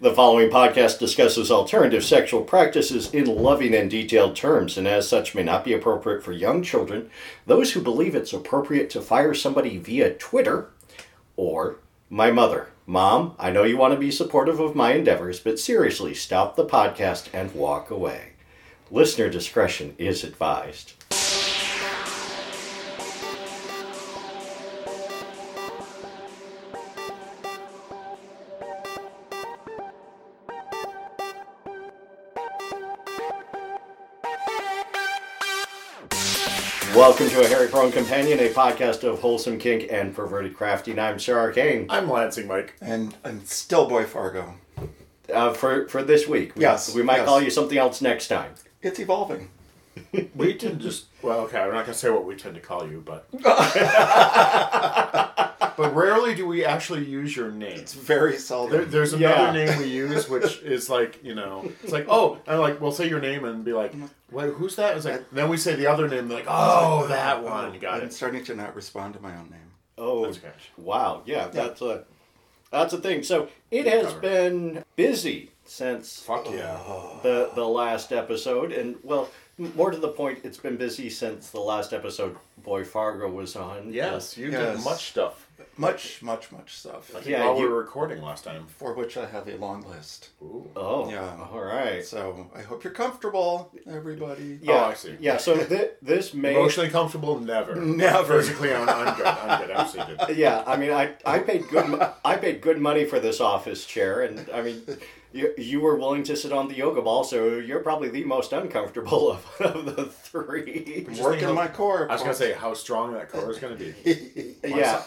The following podcast discusses alternative sexual practices in loving and detailed terms, and as such may not be appropriate for young children, those who believe it's appropriate to fire somebody via Twitter, or my mother. Mom, I know you want to be supportive of my endeavors, but seriously, stop the podcast and walk away. Listener discretion is advised. Welcome to a Hairy Prone Companion, a podcast of wholesome kink and perverted crafting. I'm Sir Arcane. I'm Lansing Mike. And I'm still Boy Fargo. Uh, for for this week, we, Yes, we might yes. call you something else next time. It's evolving. We tend to just well, okay, I'm not gonna say what we tend to call you, but but rarely do we actually use your name. It's very seldom. There, there's another Yeah. name we use, which is like you know, it's like oh, and like we'll say your name and be like, wait, who's that? It's like then we say the other name, like oh, that oh, one, you got I'm it. starting to not respond to my own name. Oh, That's okay. wow! Yeah, that's a that's a thing. So it has Cover. been busy since Fuck yeah. the the last episode, and well, more to the point, it's been busy since the last episode. Boy Fargo was on. Yes, you Yes. did much stuff. Much, much, much stuff. I think Yeah, while we were recording last time. For which I have a long list. Ooh. Oh, Yeah. All right. So I hope you're comfortable, everybody. Yeah, Oh, I see. Yeah. So th- this may. Emotionally comfortable, never. Never. Physically, I'm, I'm good. I'm good. I'm seated. Yeah, I mean, I, I paid good mo- I paid good money for this office chair, and I mean, you, you were willing to sit on the yoga ball, so you're probably the most uncomfortable of, of the three. Working how- my core. I was gonna say how strong that core is gonna be. Yeah, work,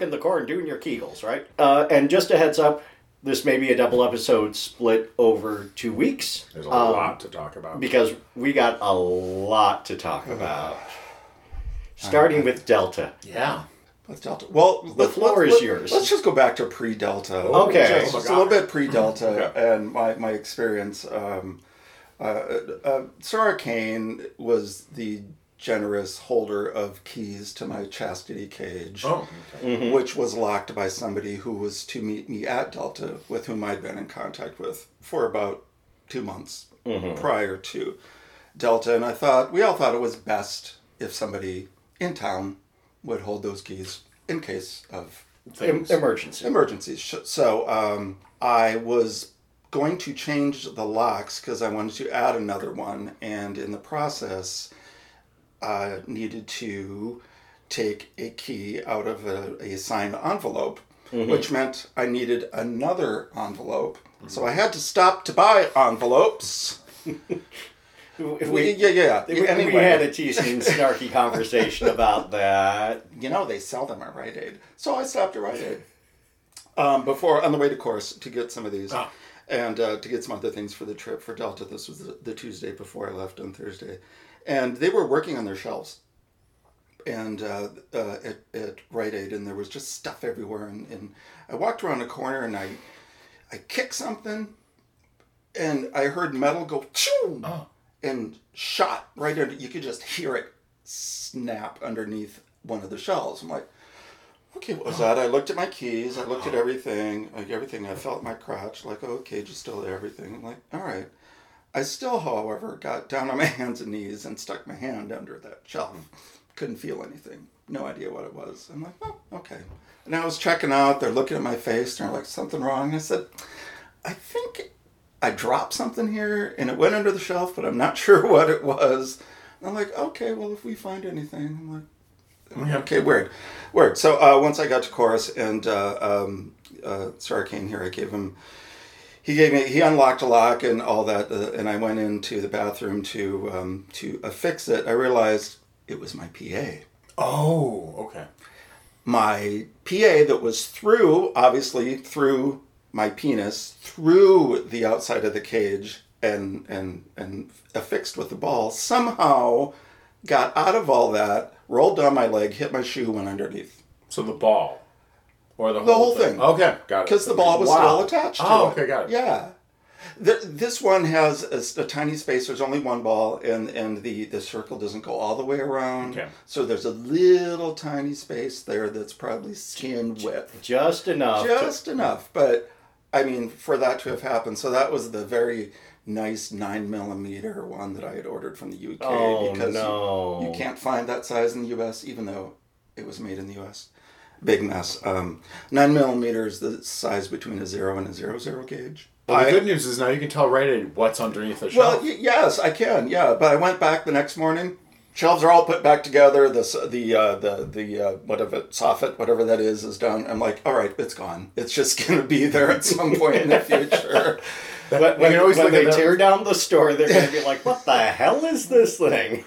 working the core and doing your kegels, right? Uh, and just a heads up, this may be a double episode split over two weeks. There's a um, lot to talk about. because we got a lot to talk about. Starting with Delta. Yeah. With Delta. Well, The floor is yours. Let's just go back to pre-Delta. Okay. Just, Oh just a little bit pre-Delta Okay. and my, my experience. Um, uh, uh, Sir Arcane was the generous holder of keys to my chastity cage. Oh. Okay. which was locked by somebody who was to meet me at Delta, with whom I'd been in contact with for about two months prior to Delta. And I thought, we all thought it was best if somebody in town would hold those keys in case of Em- emergency. emergencies. So um, I was going to change the locks because I wanted to add another one, and in the process, I needed to take a key out of a, a signed envelope, which meant I needed another envelope. So I had to stop to buy envelopes. If We, we, yeah, yeah. we, we anyway, had a teasing, snarky conversation about that. you know, they sell them at Rite Aid. So I stopped at Rite Aid um, before on the way to course to get some of these Ah. and uh, to get some other things for the trip for Delta. This was the, the Tuesday before I left on Thursday, and they were working on their shelves. And uh, uh, at, at Rite Aid, and there was just stuff everywhere. And, and I walked around a corner, and I, I kicked something, and I heard metal go choo, Oh. and shot right under. You could just hear it snap underneath one of the shelves. I'm like, okay, what was that? I looked at my keys. I looked at everything. Like everything. I felt my crotch. Like, oh, cage is still there. Everything. I'm like, all right. I still, however, got down on my hands and knees and stuck my hand under that shelf. Couldn't feel anything. No idea what it was. I'm like, oh, okay. And I was checking out. They're looking at my face. and They're like, something wrong. And I said, I think I dropped something here and it went under the shelf, but I'm not sure what it was. And I'm like, okay, well, if we find anything, I'm like, Yeah. okay, weird, weird. So uh, once I got to chorus and uh, um, uh, Sir Arcane here, I gave him, he gave me, he unlocked a lock and all that, uh, and I went into the bathroom to um, to affix it. I realized it was my PA Oh. Okay. my PA that was through, obviously through my penis, through the outside of the cage and and and affixed with the ball, somehow got out of all that, rolled down my leg, hit my shoe, went underneath. So the ball, or the whole, The whole thing. Okay, got it. Because the ball was Wow. still attached to Oh, okay, got it. Yeah. Th this one has a tiny space. There's only one ball, and, and the, the circle doesn't go all the way around. Okay. So there's a little tiny space there that's probably skin width. Just enough. to- just enough. But I mean, for that to have happened, so that was the very nice nine millimeter one that I had ordered from the UK Oh, because you- you, can't find that size in the US, even though it was made in the US. Big mess. Um, nine millimeter is the size between a zero and a zero zero gauge. Well, the I- good news is now you can tell right away what's underneath the well, shelf. y- yes, I can. Yeah, but I went back the next morning. Shelves are all put back together. The s- the uh, the the uh, whatever soffit, whatever that is, is done. I'm like, all right, it's gone. It's just gonna be there at some point in the future. When, when, always when they tear down the store, they're going to be like, "What the hell is this thing?"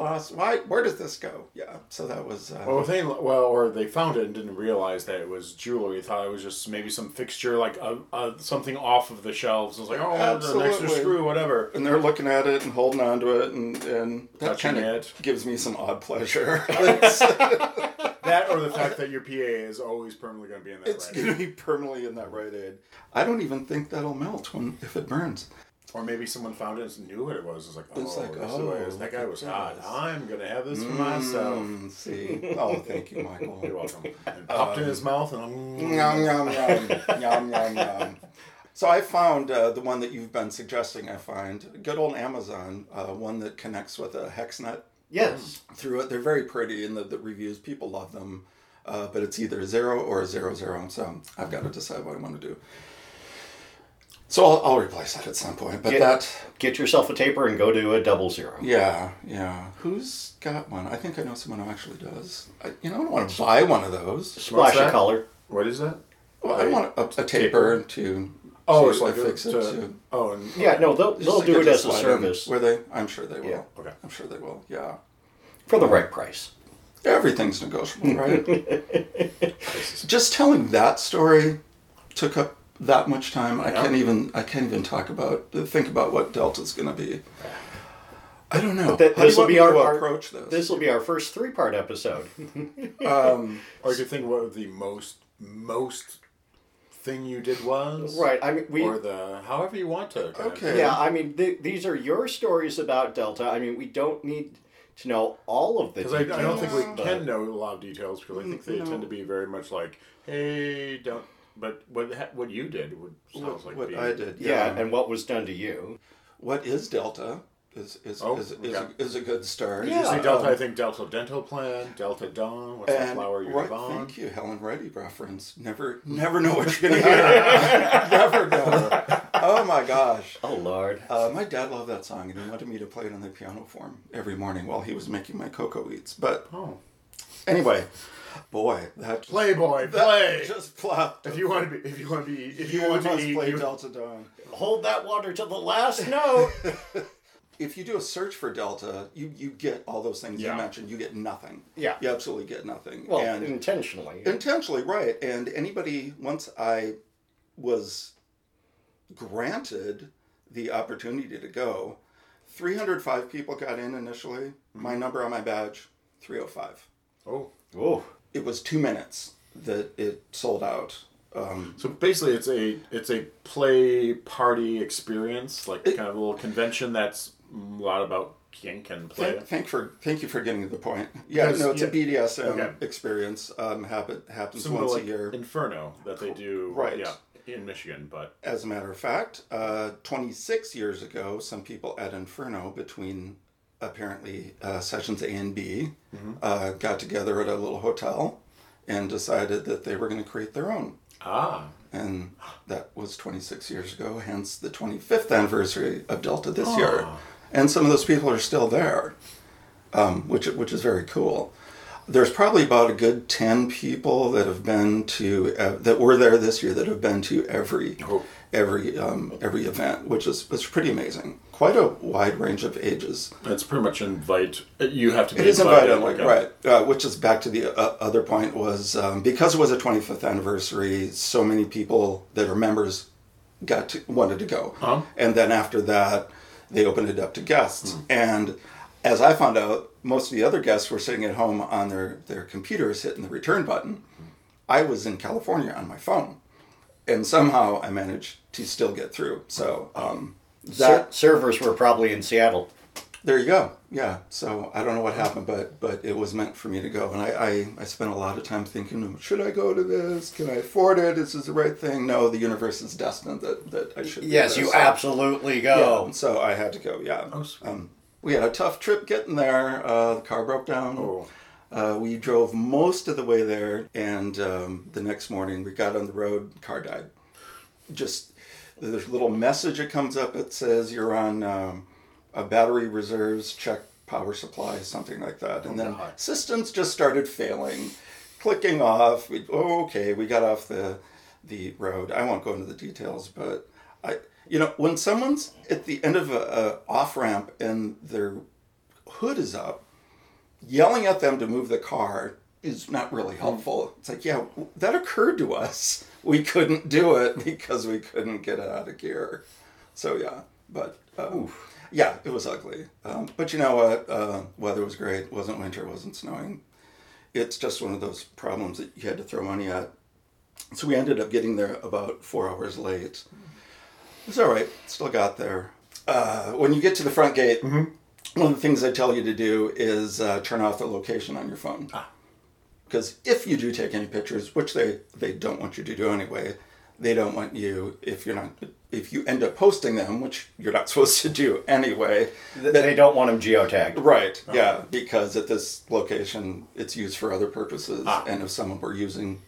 Lost? Why? Where does this go? Yeah. So that was. Uh, Well, they well, or they found it and didn't realize that it was jewelry. Thought it was just maybe some fixture, like a, a something off of the shelves. It was like, oh, an extra screw, whatever. and they're looking at it and holding on to it, and and that Touching kind of gives me some odd pleasure. That or the fact that your PA is always permanently going to be in that. it's gonna be permanently in that Rite Aid. I don't even think that'll melt when if it burns. Or maybe someone found it and knew what it was. It's like, oh, It's like, this oh, what it is. that guy was hot. I'm gonna have this for myself. Mm, see. Oh, thank you, Michael. You're welcome. And popped in his mouth and I'm. Yum yum yum yum yum yum. So I found uh, the one that you've been suggesting. I find good old Amazon, uh, one that connects with a hex net Yes. through it. They're very pretty in the, the reviews. People love them, uh, but it's either zero or zero zero. So I've got to decide what I want to do. So I'll, I'll replace that at some point. But Get, that, get yourself a taper and go to a double zero. yeah, yeah. Who's got one? I think I know someone who actually does. I, you know, I don't want to buy one of those. Splash that? of color. What is that? Well, I want a, a taper to. Oh, to it's like fix a, it. to, to, oh, and, Yeah, no, they'll they'll to do it as a service Where they? I'm sure they will. Yeah. Okay. I'm sure they will. Yeah. for the right price. Everything's negotiable, right? Just telling that story took up that much time. I can't even. I can't even talk about. Think about what Delta's going to be. I don't know. That- How do you this will want be our, our- approach this. This will be our first three part episode. um, Or you could think what the most most thing you did was. right. I mean, we. Or the however you want to. Okay. Yeah, I mean, th- these are your stories about Delta. I mean, we don't need to know all of the Because I, I don't think we can know a lot of details because I think they No. tend to be very much like, hey, don't. But what what you did would sounds what like what being, I did. Yeah, and what was done to you? what is Delta? Is is Oh, is, is, okay. a, is a good start. Did you say Yeah, Delta? um, I think Delta Dental Plan, Delta Dawn. What's that And flower you right, on? thank you, Helen Reddy reference. Never, never know what you're gonna hear. never know. Oh my gosh. Oh Lord. Uh, my dad loved that song, and he wanted me to play it on the piano form every morning while he was making my Cocoa Wheats. But Oh, anyway, boy, that Playboy, that play. just plopped. If you want to be, if you want to be, if you, you want to must eat, play you, Delta Dawn. Hold that water to the last note. If you do a search for Delta, you you get all those things Yeah. you mentioned. You get nothing. Yeah. you absolutely get nothing. well, and intentionally. intentionally right. And anybody once I was granted the opportunity to go, 305 people got in initially. My mm-hmm. number on my badge, 305. oh, Oh, It was two minutes that it sold out. Um, so basically, it's a it's a play party experience, like It- kind of a little convention that's a lot about kink and play. thank, thank for thank you for getting to the point. Yeah, no, it's a. BDSM Okay. experience. Um, happen, happens Similar once like a year. Inferno that they do, Right. Yeah, in Michigan, but As a matter of fact, uh, 26 years ago, some people at Inferno, between apparently uh, sessions A and B, uh, got together at a little hotel and decided that they were going to create their own. ah, And that was 26 years ago, hence the 25th anniversary of Delta this year. Ah. And some of those people are still there, um, which, which is very cool. There's probably about a good 10 people that have been to, uh, that were there this year that have been to every, Oh. every, um, every event, which is, is pretty amazing. Quite a wide range of ages. it's pretty much invite. You have to be It is invited, like a- right? Uh, which is back to the uh, other point was um, because it was a 25th anniversary, so many people that are members got to wanted to go, Uh-huh. and then after that, they opened it up to guests. And as I found out, most of the other guests were sitting at home on their their computers hitting the return button. I was in California on my phone, and somehow I managed to still get through. So um, Ser- that servers were probably in Seattle. there you go. Yeah. So I don't know what happened, but but it was meant for me to go, and I I, I spent a lot of time thinking, should I go to this? Can I afford it? Is this the right thing? No, the universe is destined that that I should. Yes, there. you So- absolutely Yeah, go. so I had to go. Yeah. Oh, sweet. Um, we had a tough trip getting there. Uh, the car broke down. Oh. Uh, we drove most of the way there, and um, the next morning we got on the road. Car died. Just there's a little message that comes up. It says you're on um, a battery reserves. Check power supply, something like that. And then God. systems just started failing, clicking off. We, oh, okay, we got off the the road. I won't go into the details, but I, you know, when someone's at the end of a, a off ramp and their hood is up, yelling at them to move the car is not really helpful. It's like, yeah, that occurred to us. We couldn't do it because we couldn't get it out of gear. So yeah, but um, yeah, it was ugly. Um, but you know what? Uh, weather was great. It wasn't winter. It wasn't snowing. It's just one of those problems that you had to throw money at. So we ended up getting there about four hours late. It's all right. Still got there. Uh, when you get to the front gate, one of the things they tell you to do is uh, turn off the location on your phone. Because if you do take any pictures, which they, they don't want you to do anyway, they don't want you if you're not if you end up posting them, which you're not supposed to do anyway. Th- They don't want them geotagged. Right. Yeah, because at this location, it's used for other purposes, Ah. and if someone were using,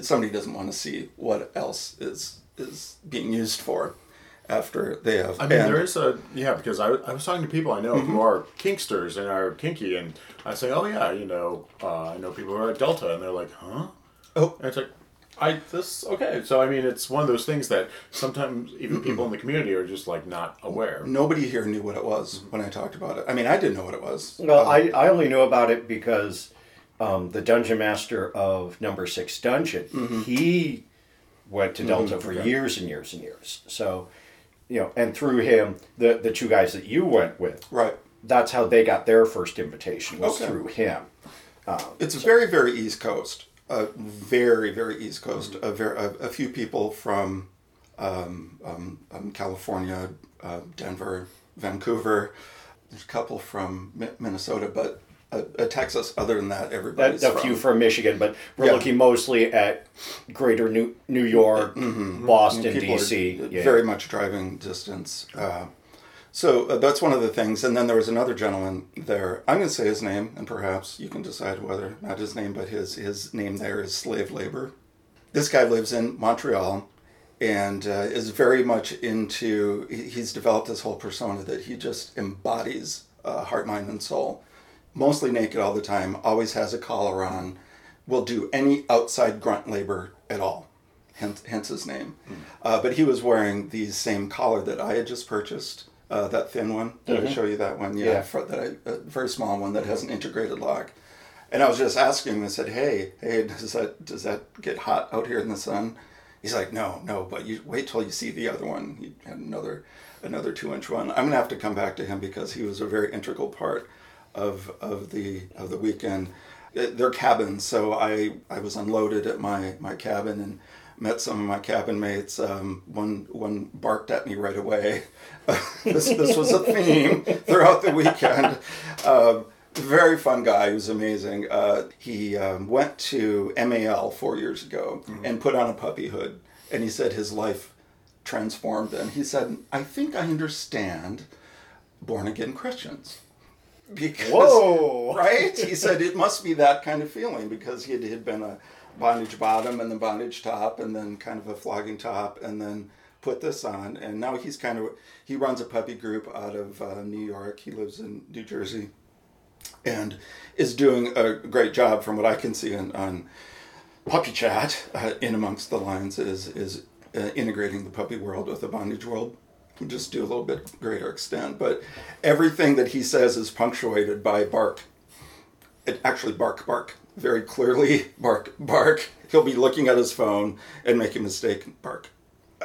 somebody doesn't want to see what else is is being used for after they have. I mean, and- there is a yeah because I, I was talking to people I know who mm-hmm. are kinksters and are kinky, and I say, oh yeah, you know, uh, I know people who are at Delta, and they're like, huh? Oh. and it's like, I this okay. So I mean, it's one of those things that sometimes even people in the community are just like not aware. Nobody here knew what it was mm-hmm. when I talked about it. I mean, I didn't know what it was. Well, um, I, I only knew about it because um, the dungeon master of Number Six Dungeon, mm-hmm. he went to Delta for years and years and years. So, you know, and through him, the the two guys that you went with, Right. that's how they got their first invitation was Okay. through him. It's very, very East Coast. Uh, very, very East Coast. A, ver- a, a few people from um, um, um, California, uh, Denver, Vancouver. There's a couple from Minnesota, but uh, uh, Texas. Other than that, everybody's A from. few from Michigan, but we're Yeah. looking mostly at greater New New York, Boston, People are DC. Yeah. Very much driving distance. Uh, so uh, that's one of the things. And then there was another gentleman there. I'm going to say his name, and perhaps you can decide whether not his name, but his his name there is slave labor. This guy lives in Montreal, and uh, is very much into. he- He's developed this whole persona that he just embodies uh, heart, mind, and soul. Mostly naked all the time. Always has a collar on. Will do any outside grunt labor at all hence, hence his name. Uh, but he was wearing the same collar that I had just purchased, uh, that thin one. Did I show you that one? Yeah, Yeah. For, that I, a very small one that has an integrated lock. And I was just asking him. I said, "Hey, hey, does that does that get hot out here in the sun?" He's like, "No, no, but you wait till you see the other one." He had another another two inch one. I'm gonna have to come back to him because he was a very integral part of of the of the weekend. Uh, Their cabins, so I I was unloaded at my my cabin and met some of my cabin mates. Um, one one barked at me right away. this this was a theme throughout the weekend. Um, very fun guy. He was amazing. Uh, he um, went to MAL four years ago and put on a puppy hood, and he said his life transformed. And he said, "I think I understand born again Christians." Because, Whoa. right? He said it must be that kind of feeling because he had, had been a bondage bottom and then bondage top and then kind of a flogging top and then put this on and now he's kind of he runs a puppy group out of uh, New York. He lives in New Jersey and is doing a great job from what I can see on, on Puppy Chat. Uh, in amongst the lines is is uh, integrating the puppy world with the bondage world. Just do a little bit greater extent, but everything that he says is punctuated by bark. It actually bark bark very clearly bark bark. He'll be looking at his phone and make a mistake bark.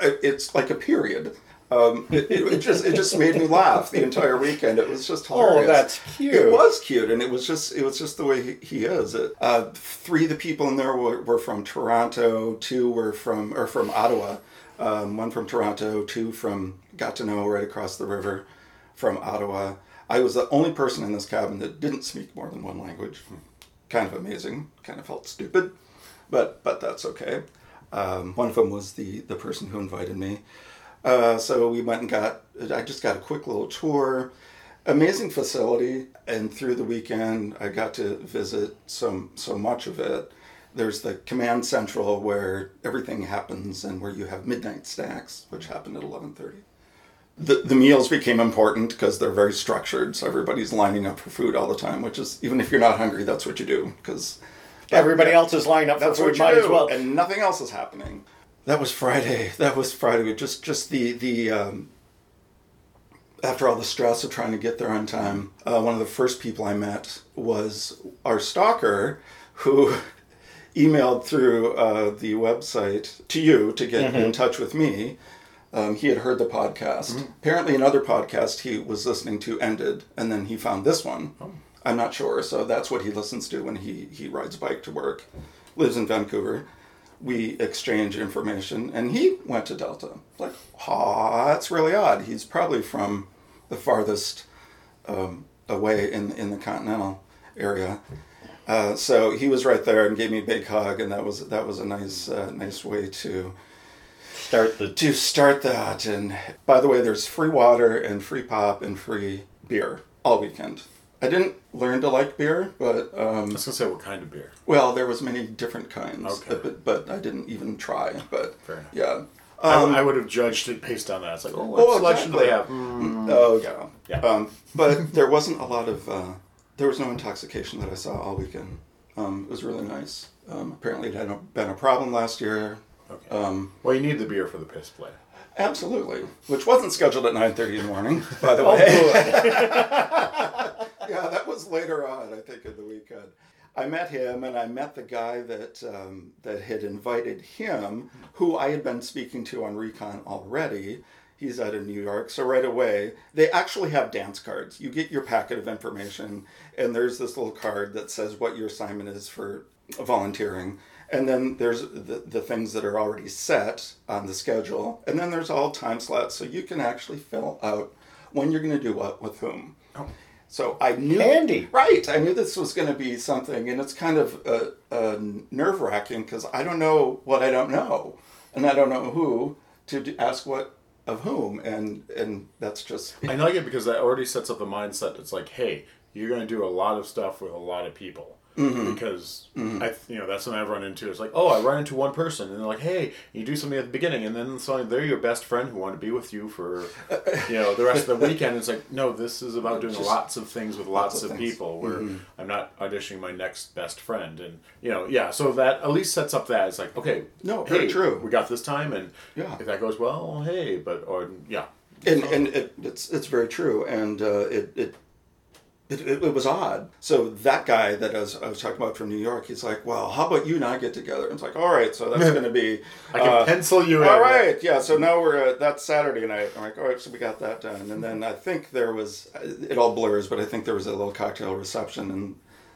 It's like a period. Um, it, it, it just it just made me laugh the entire weekend. It was just hilarious. Oh, that's cute. It was cute, and it was just it was just the way he, he is. Uh, three of the people in there were, were from Toronto. Two were from or from Ottawa. Um, one from Toronto. Two from Gatineau, right across the river from Ottawa. I was the only person in this cabin that didn't speak more than one language. Kind of amazing. Kind of felt stupid, but but that's okay. Um, one of them was the the person who invited me. Uh, so we went and got. I just got a quick little tour. Amazing facility, and through the weekend, I got to visit so so much of it. There's the command central where everything happens, and where you have midnight stacks, which happened at eleven thirty the, the meals became important because they're very structured so everybody's lining up for food all the time which is even if you're not hungry that's what you do because Everybody else is lining up for that's what you might do as well. and nothing else is happening that was friday that was friday just just the the um, after all the stress of trying to get there on time uh, one of the first people i met was our stalker who emailed through uh, the website to you to get in touch with me um, he had heard the podcast. Apparently, another podcast he was listening to ended, and then he found this one. I'm not sure. So that's what he listens to when he, he rides bike to work. Lives in Vancouver. We exchange information, and he went to Delta. Like, ah, that's really odd. He's probably from the farthest um, away in in the continental area. Uh, so he was right there and gave me a big hug, and that was that was a nice uh, nice way to Start the to start that. And by the way, there's free water and free pop and free beer all weekend. I didn't learn to like beer, but I um, was gonna say what kind of beer. well, there was many different kinds. Okay. But, but I didn't even try. But Fair enough. yeah. I- Um, I, would have judged it based on that. It's like, oh, what Oh, selection do they have? Mm. Oh yeah. Yeah. Um, but there wasn't a lot of. Uh, there was no intoxication that I saw all weekend. Um, it was really nice. Um, apparently, it hadn't been a problem last year. Okay. Um, well, you need the beer for the piss play. Absolutely, which wasn't scheduled at nine thirty in the morning, by the Oh, way. yeah, that was later on, I think, in the weekend. I met him, and I met the guy that um, that had invited him, who I had been speaking to on Recon already. He's out of New York, so right away they actually have dance cards. You get your packet of information, and there's this little card that says what your assignment is for volunteering. And then there's the, the things that are already set on the schedule. And then there's all time slots, so you can actually fill out when you're going to do what with whom. Oh. So I knew Handy. right? I knew this was going to be something, and it's kind of uh, uh, nerve wracking because I don't know what I don't know, and I don't know who to ask what of whom, and and that's just I like it because that already sets up the mindset. It's like, hey, you're going to do a lot of stuff with a lot of people. Mm-hmm. Because I, you know, that's when I've run into. It's like, oh, I run into one person, and they're like, hey, you do something at the beginning, and then suddenly they're your best friend who want to be with you for, you know, the rest of the weekend. It's like, no, this is about doing Just lots of things with lots, lots of of, people. Where I'm not auditioning my next best friend, and you know, yeah. So that at least sets up that it's like, okay, No, hey, true. We got this time, and Yeah. if that goes well, hey, but or yeah, and and it, it's it's very true, and uh, it, it it it it was odd. So that guy that I was, I was talking about from New York, he's like, "Well, how about you and I get together?" And it's like, "All right, so that's going to be." I can uh, pencil you in. All right, yeah. So now we're uh, that's Saturday night. I'm like, all right, so we got that done, and then I think there was it all blurs, but I think there was a little cocktail reception, and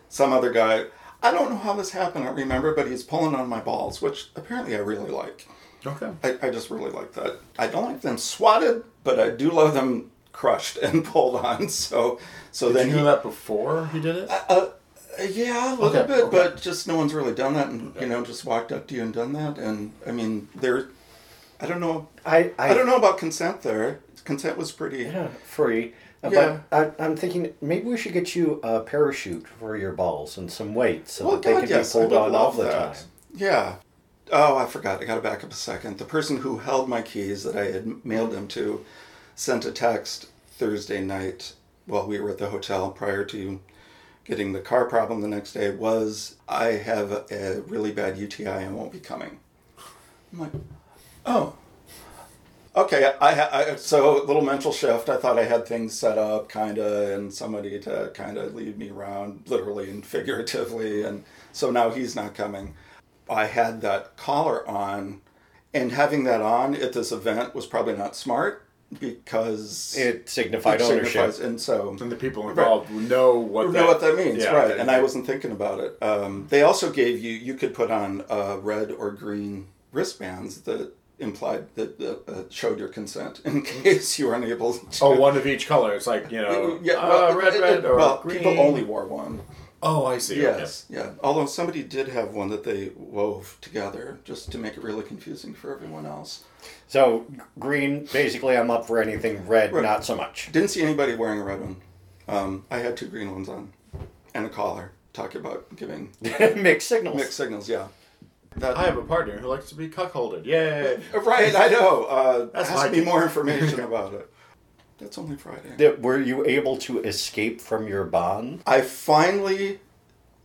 some other guy. I don't know how this happened. I don't remember, but he's pulling on my balls, which apparently I really like. Okay. I, I just really like that. I don't like them swatted, but I do love them crushed and pulled on. So, so Did then you he, know that before he did it? uh, yeah, a little Okay, bit, okay. but just no one's really done that, and you know, just walked up to you and done that, and I mean, there, I don't know, I, I, I don't know about consent there. Consent was pretty. Yeah, free. Uh, Yeah. But I, I'm thinking maybe we should get you a parachute for your balls and some weights so Well, that they can yes, be pulled would on all love the that. time. Yeah. Oh, I forgot. I got to back up a second. The person who held my keys that I had mailed them to sent a text Thursday night while we were at the hotel prior to getting the car problem the next day was I have a really bad UTI and won't be coming. I'm like, oh. Okay, I, I so little mental shift. I thought I had things set up, kind of, and somebody to kind of lead me around, literally and figuratively, and so now he's not coming. I had that collar on, and having that on at this event was probably not smart because It signified it ownership. signifies- and so And the people involved know what know that, what that means, yeah, right? that- And I wasn't thinking about it. Um, they also gave you you could put on uh, red or green wristbands that implied that uh, uh, showed your consent in case you were unable to. Oh, one of each color. It's like you know, yeah, uh, red, it- red, it- or well, green. people only wore one. Oh, I see. Yes, yeah. Although somebody did have one that they wove together just to make it really confusing for everyone else. So green, basically, I'm up for anything. Red, Right. not so much. Didn't see anybody wearing a red one. Um, I had two green ones on, and a collar. Talking about giving Mixed signals. mixed signals. Yeah. That, I have a partner who likes to be cuckolded. Yay! Right, I know. Uh, That's has to my- be more information about it. That's only Friday. That- Were you able to escape from your bond? I finally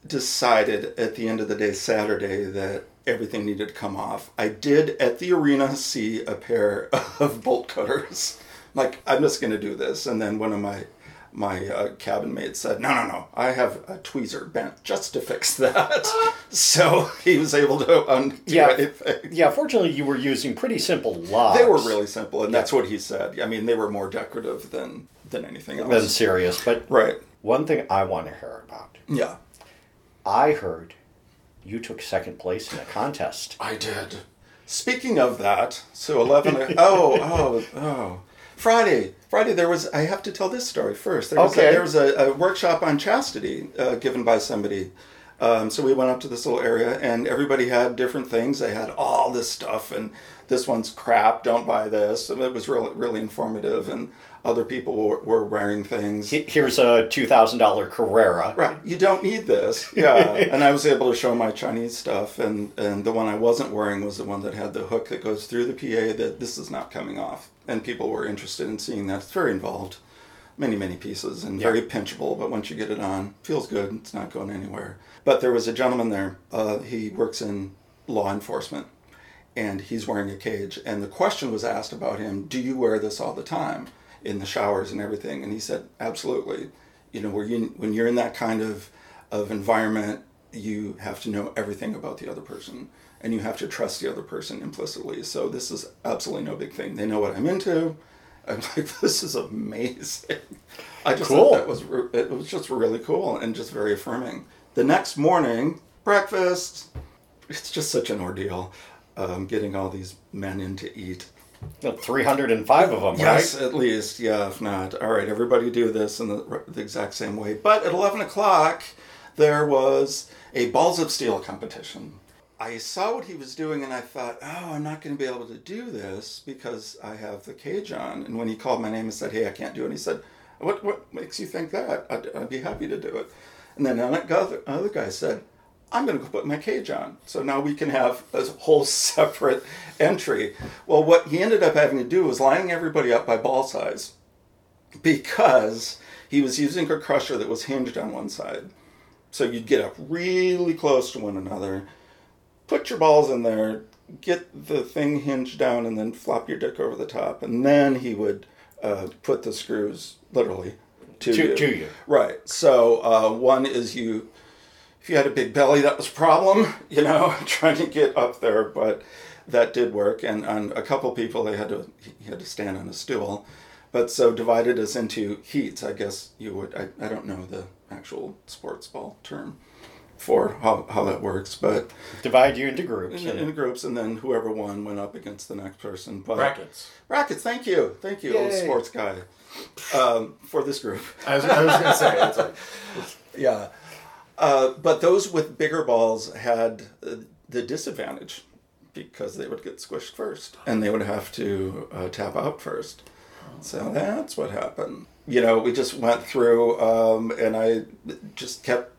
decided at the end of the day, Saturday, that everything needed to come off. I did at the arena see a pair of bolt cutters. Like, I'm just going to do this. And then one of my my uh, cabin mates said, "No, no, no! I have a tweezer bent just to fix that." so he was able to undo Yeah. anything. Yeah, fortunately, you were using pretty simple logs. They were really simple, and that's what he said. I mean, they were more decorative than than anything else. than serious. But right? one thing I want to hear about. Yeah, I heard you took second place in a contest. I did. Speaking of that, so eleven. oh, oh, oh. Friday, Friday. There was. I have to tell this story first. There was Okay. A, there was a, a workshop on chastity uh, given by somebody. Um, so we went up to this little area, and everybody had different things. They had all this stuff, and this one's crap. Don't buy this. And it was really, really informative. And other people were, were wearing things. Here's a two thousand dollar Carrera. Right, you don't need this. Yeah, and I was able to show my Chinese stuff, and and the one I wasn't wearing was the one that had the hook that goes through the PA. That this is not coming off, and people were interested in seeing that. It's very involved, many many pieces, and very pinchable. But once you get it on, feels good. It's not going anywhere. But there was a gentleman there. Uh, he works in law enforcement, and he's wearing a cage. And the question was asked about him: Do you wear this all the time in the showers and everything? And he said, Absolutely. You know where you when you're in that kind of of environment you have to know everything about the other person. And you have to trust the other person implicitly. So this is absolutely no big thing. They know what i'm into. I'm like this is amazing. I just Cool. thought that was re- it was just really cool and just very affirming. The next morning breakfast. It's just such an ordeal um, getting all these men in to eat Three hundred and five of them, Yes, right? at least. Yeah, if not. All right, everybody do this in the, the exact same way. But at 11 o'clock, there was a Balls of Steel competition. I saw what he was doing and I thought, oh, I'm not going to be able to do this because I have the cage on. And when he called my name and said, hey, I can't do it, he said, what, what makes you think that? I'd, I'd be happy to do it. And then another, another guy said, I'm going to go put my cage on. So now we can have a whole separate entry. Well, what he ended up having to do was lining everybody up by ball size because he was using a crusher that was hinged on one side. So you'd get up really close to one another, put your balls in there, get the thing hinged down, and then flop your dick over the top. And then he would uh, put the screws literally to, To- you. to you. Right. So uh, one is you if you had a big belly, that was a problem, you know, trying to get up there. But that did work, and on a couple people, they had to he had to stand on a stool. But so divided us into heats. I guess you would. I, I don't know the actual sports ball term for how, how that works, but Divide you into groups. in, and- groups, and then whoever won went up against the next person. But Brackets. brackets. Thank you, thank you, old sports guy, um, for this group. I was, I was gonna say like Yeah. Uh, but those with bigger balls had the disadvantage because they would get squished first and they would have to uh, tap out first. So that's what happened. You know, we just went through um, and I just kept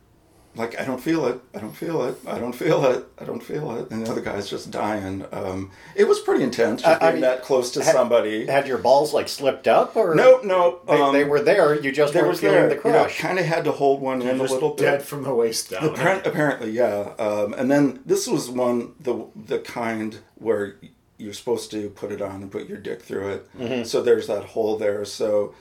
like, I don't feel it. I don't feel it. I don't feel it. I don't feel it. And the other guy's just dying. Um, it was pretty intense just I- I mean, that close to ha- somebody. Had your balls like slipped up, or Nope, nope. They, um, they were there. You just they weren't feeling there. the You know, kind of had to hold one in a just little bit. dead from the waist down. Appar- apparently, yeah. Um, and then this was one the the kind where you're supposed to put it on and put your dick through it. So there's that hole there. So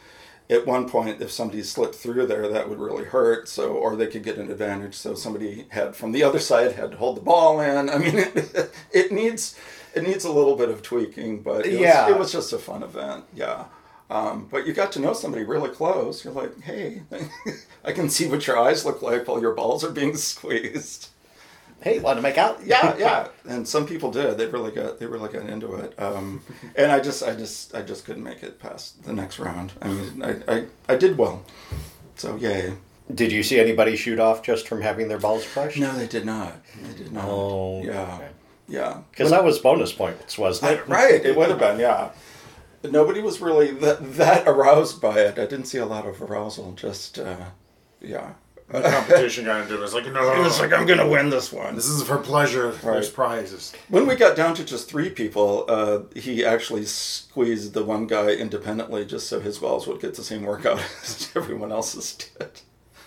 at one point, if somebody slipped through there, that would really hurt. So or they could get an advantage. So somebody had from the other side had to hold the ball in. I mean, it, it needs it needs a little bit of tweaking, but it was, it was just a fun event. Yeah. Um, but you got to know somebody really close. You're like, hey, I can see what your eyes look like while your balls are being squeezed. Hey, want to make out? yeah, yeah. And some people did. They really got they really got into it. Um, and I just I just I just couldn't make it past the next round. I mean, I I, I did well. So yay. Did you see anybody shoot off just from having their balls crushed? No, they did not. They did not. Oh, yeah, okay. yeah. Because that was bonus points, wasn't it? right. It would have been. Yeah. Nobody was really that, that aroused by it. I didn't see a lot of arousal. Just uh, yeah. The competition got into it. was like, no. It was like I'm gonna win this one. this is for pleasure. There's prizes. When we got down to just three people, uh, he actually squeezed the one guy independently just so his balls would get the same workout as everyone else's did.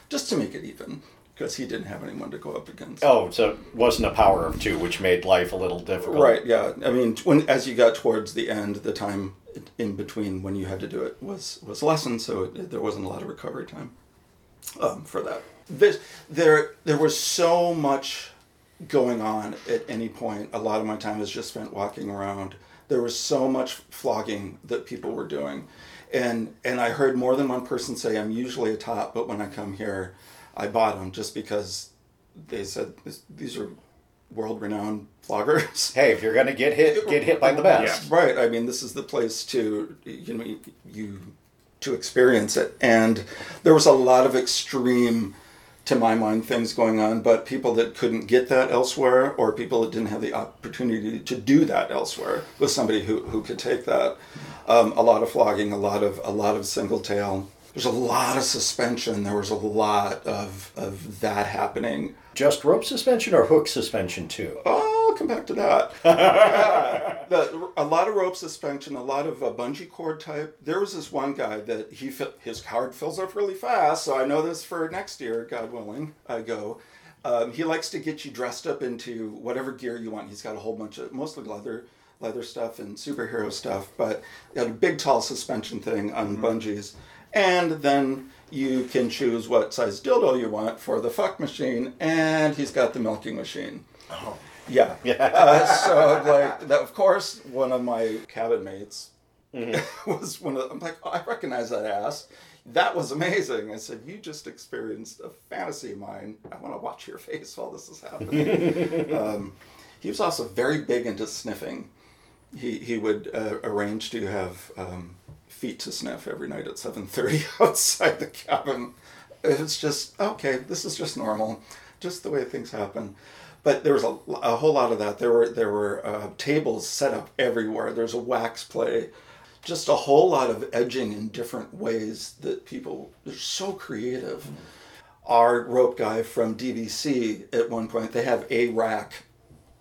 Just to make it even, because he didn't have anyone to go up against. Oh, so it wasn't a power of two, which made life a little difficult. Right, yeah. I mean, when as you got towards the end, the time in between when you had to do it was was lessened, so it, there wasn't a lot of recovery time um, for that. This, there, there was so much going on at any point. A lot of my time was just spent walking around. There was so much flogging that people were doing, and and I heard more than one person say, "I'm usually a top, but when I come here, I bottom," just because they said these are world-renowned floggers. Hey, if you're gonna get hit, get hit by the best. Right. I mean, this is the place to you know you, you to experience it, and there was a lot of extreme, to my mind, things going on. But people that couldn't get that elsewhere, or people that didn't have the opportunity to do that elsewhere, with somebody who who could take that. Um, a lot of flogging, a lot of a lot of single tail. There's a lot of suspension. There was a lot of of that happening. Just rope suspension or hook suspension too? Oh, I'll come back to that. Yeah. The- a lot of rope suspension, a lot of uh, bungee cord type. There was this one guy that he his card fills up really fast, so I know this for next year, God willing, I go. Um, he likes to get you dressed up into whatever gear you want. He's got a whole bunch of mostly leather, leather stuff and superhero stuff, but a big tall suspension thing on bungees, and then you can choose what size dildo you want for the fuck machine, and he's got the milking machine. Oh. Yeah. Uh, so like that, of course, one of my cabin mates was one of. I'm like, oh, I recognize that ass. That was amazing. I said, you just experienced a fantasy of mine. I want to watch your face while this is happening. um, he was also very big into sniffing. He he would uh, arrange to have um, feet to sniff every night at 7:30 outside the cabin. It's just okay. This is just normal, just the way things happen. But there was a, a whole lot of that. There were there were uh, tables set up everywhere. There's a wax play, just a whole lot of edging in different ways that people they're so creative. Our rope guy from DVC at one point they have a rack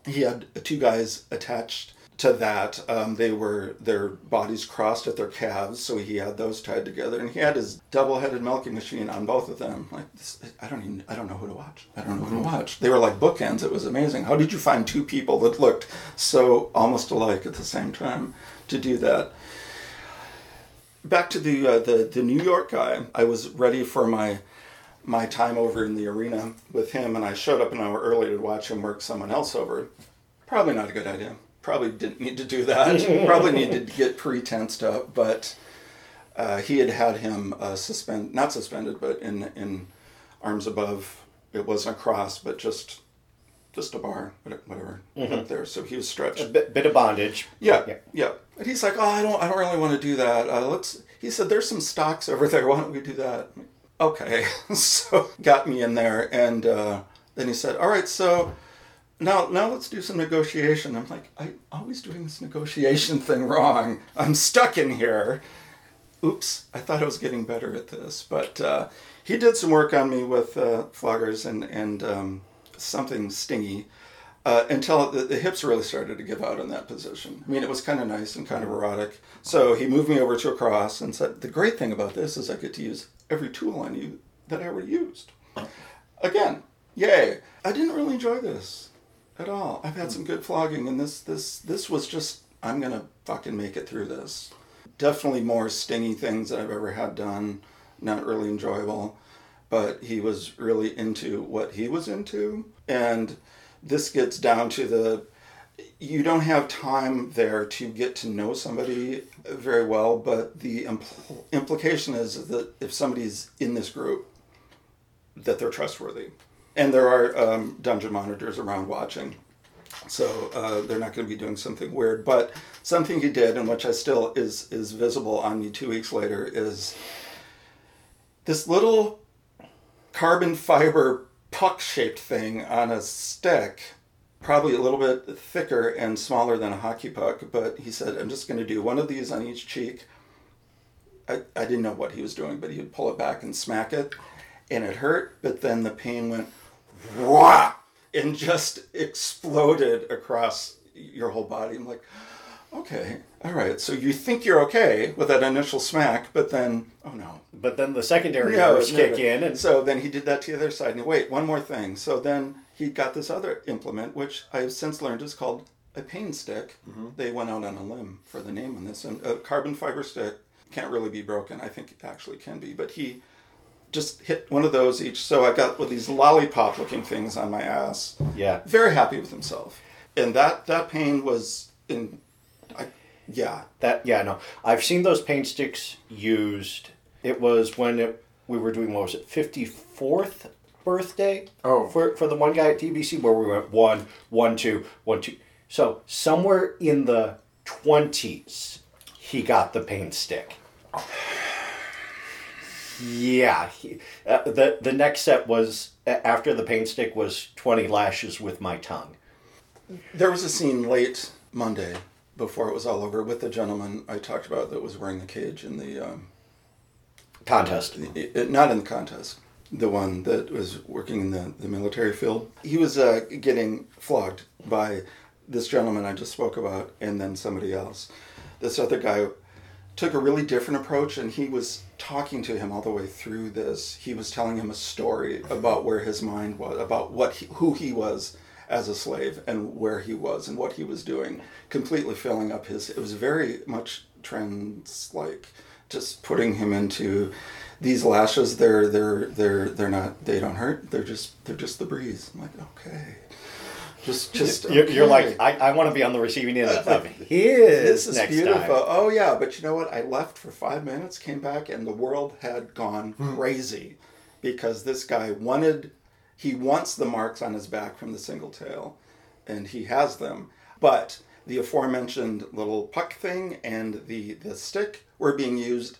he had two guys attached to that. Um, they were their bodies crossed at their calves, so he had those tied together, and he had his double-headed milking machine on both of them. Like this, I don't even I don't know who to watch. I don't know who to watch. They were like bookends. It was amazing. How did you find two people that looked so almost alike at the same time to do that? Back to the uh, the the New York guy. I was ready for my my time over in the arena with him, and I showed up an hour early to watch him work someone else over. Probably not a good idea. Probably didn't need to do that. Probably needed to get pre-tensed up, but uh, he had had him uh, suspend, not suspended, but in in arms above. It wasn't a cross, but just just a bar, whatever, up there. So he was stretched. A bit, bit of bondage. Yeah, Yeah. yeah. And he's like, "Oh, I don't, I don't really want to do that. Uh, let's." He said, "There's some stocks over there. Why don't we do that?" Okay, so got me in there, and uh, then he said, "All right, so now, now let's do some negotiation." I'm like, "I'm always doing this negotiation thing wrong. I'm stuck in here." Oops, I thought I was getting better at this, but uh, he did some work on me with uh, floggers and and um, something stingy uh, until the, the hips really started to give out in that position. I mean, it was kind of nice and kind of erotic. So he moved me over to a cross and said, "The great thing about this is I get to use every tool on you that I ever used." Again, yay! I didn't really enjoy this at all. I've had some good flogging, and this this this was just I'm gonna fucking make it through this. Definitely more stingy things that I've ever had done. Not really enjoyable, but he was really into what he was into, and this gets down to the you don't have time there to get to know somebody very well, but the impl- implication is that if somebody's in this group, that they're trustworthy. And there are um, dungeon monitors around watching. So uh, they're not going to be doing something weird. But something he did, and which I still is is visible on me two weeks later, is this little carbon fiber puck shaped thing on a stick, probably a little bit thicker and smaller than a hockey puck. But he said, I'm just going to do one of these on each cheek. I, I didn't know what he was doing, but he would pull it back and smack it, and it hurt. But then the pain went, wah, and just exploded across your whole body. I'm like, okay, all right. So you think you're okay with that initial smack, but then, oh no. But then the secondary Yeah, nerves no, kick no. in, and So then he did that to the other side. And wait, one more thing. So then he got this other implement, which I have since learned is called a pain stick. Mm-hmm. They went out on a limb for the name on this. And a carbon fiber stick can't really be broken. I think it actually can be. But he just hit one of those each. So I got with these lollipop looking things on my ass. yeah, Very happy with himself. And that, that pain was in, I, yeah, that yeah no. I've seen those paint sticks used. It was when it, we were doing what was it, fifty fourth birthday? Oh. for for the one guy at DBC where we went one, one, two, one, two. So somewhere in the twenties, he got the paint stick. Yeah, he, uh, the the next set was after the paint stick was twenty lashes with my tongue. There was a scene late Monday before it was all over with the gentleman I talked about that was wearing the cage in the, um, Contest. i- i- not in the contest, the one that was working in the, the military field. He was uh, getting flogged by this gentleman I just spoke about and then somebody else. This other guy took a really different approach and he was talking to him all the way through this. He was telling him a story about where his mind was, about what he, who he was as a slave and where he was and what he was doing, completely filling up his it was very much trans like just putting him into these lashes. They're they're they're they're not they don't hurt. They're just they're just the breeze. I'm like okay just just You're, you're like, I, I want to be on the receiving end of his this is beautiful. time. Oh yeah, but you know what? I left for five minutes, came back, and the world had gone Hmm. crazy because this guy wanted. He wants the marks on his back from the single tail, and he has them. But the aforementioned little puck thing and the the stick were being used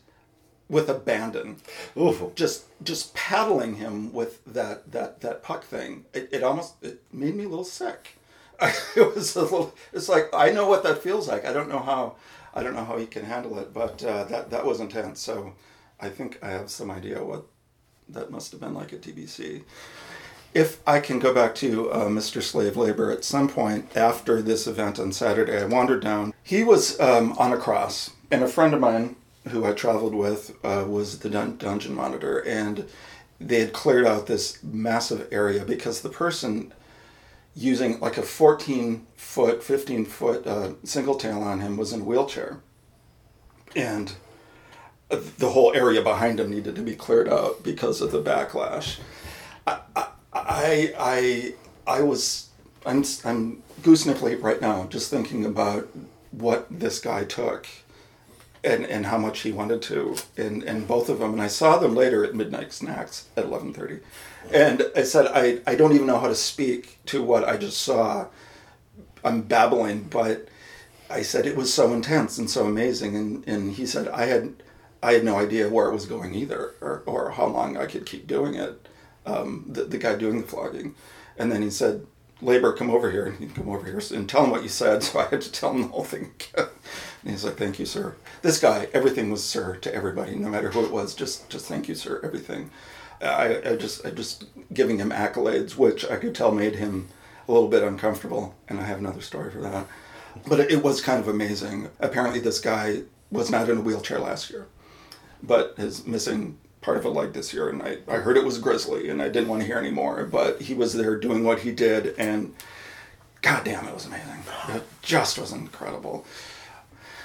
with abandon Oof. just just paddling him with that that that puck thing it, it almost it made me a little sick it was a little it's like i know what that feels like i don't know how i don't know how he can handle it but uh, that that was intense so i think i have some idea what that must have been like at dbc if I can go back to uh, Mr. Slave Labor, at some point after this event on Saturday, I wandered down. He was um, on a cross, and a friend of mine who I traveled with uh, was the dun- dungeon monitor, and they had cleared out this massive area because the person using like a 14 foot, 15 foot uh, single tail on him was in a wheelchair. And the whole area behind him needed to be cleared out because of the backlash. I, I, I I was, I'm, I'm goose right now just thinking about what this guy took and, and how much he wanted to and, and both of them and I saw them later at midnight snacks at 11:30 and I said I, I don't even know how to speak to what I just saw I'm babbling but I said it was so intense and so amazing and, and he said I had I had no idea where it was going either or, or how long I could keep doing it um, the, the guy doing the flogging. And then he said, Labor, come over here. And he'd come over here and tell him what you said. So I had to tell him the whole thing again. And he's like, thank you, sir. This guy, everything was sir to everybody, no matter who it was. Just, just thank you, sir, everything. I, I just, I just giving him accolades, which I could tell made him a little bit uncomfortable. And I have another story for that. But it, was kind of amazing. Apparently, this guy was not in a wheelchair last year, but is missing part of a leg this year. And I, I heard it was grisly, and I didn't want to hear anymore. But he was there doing what he did, and God damn, it was amazing. It just was incredible.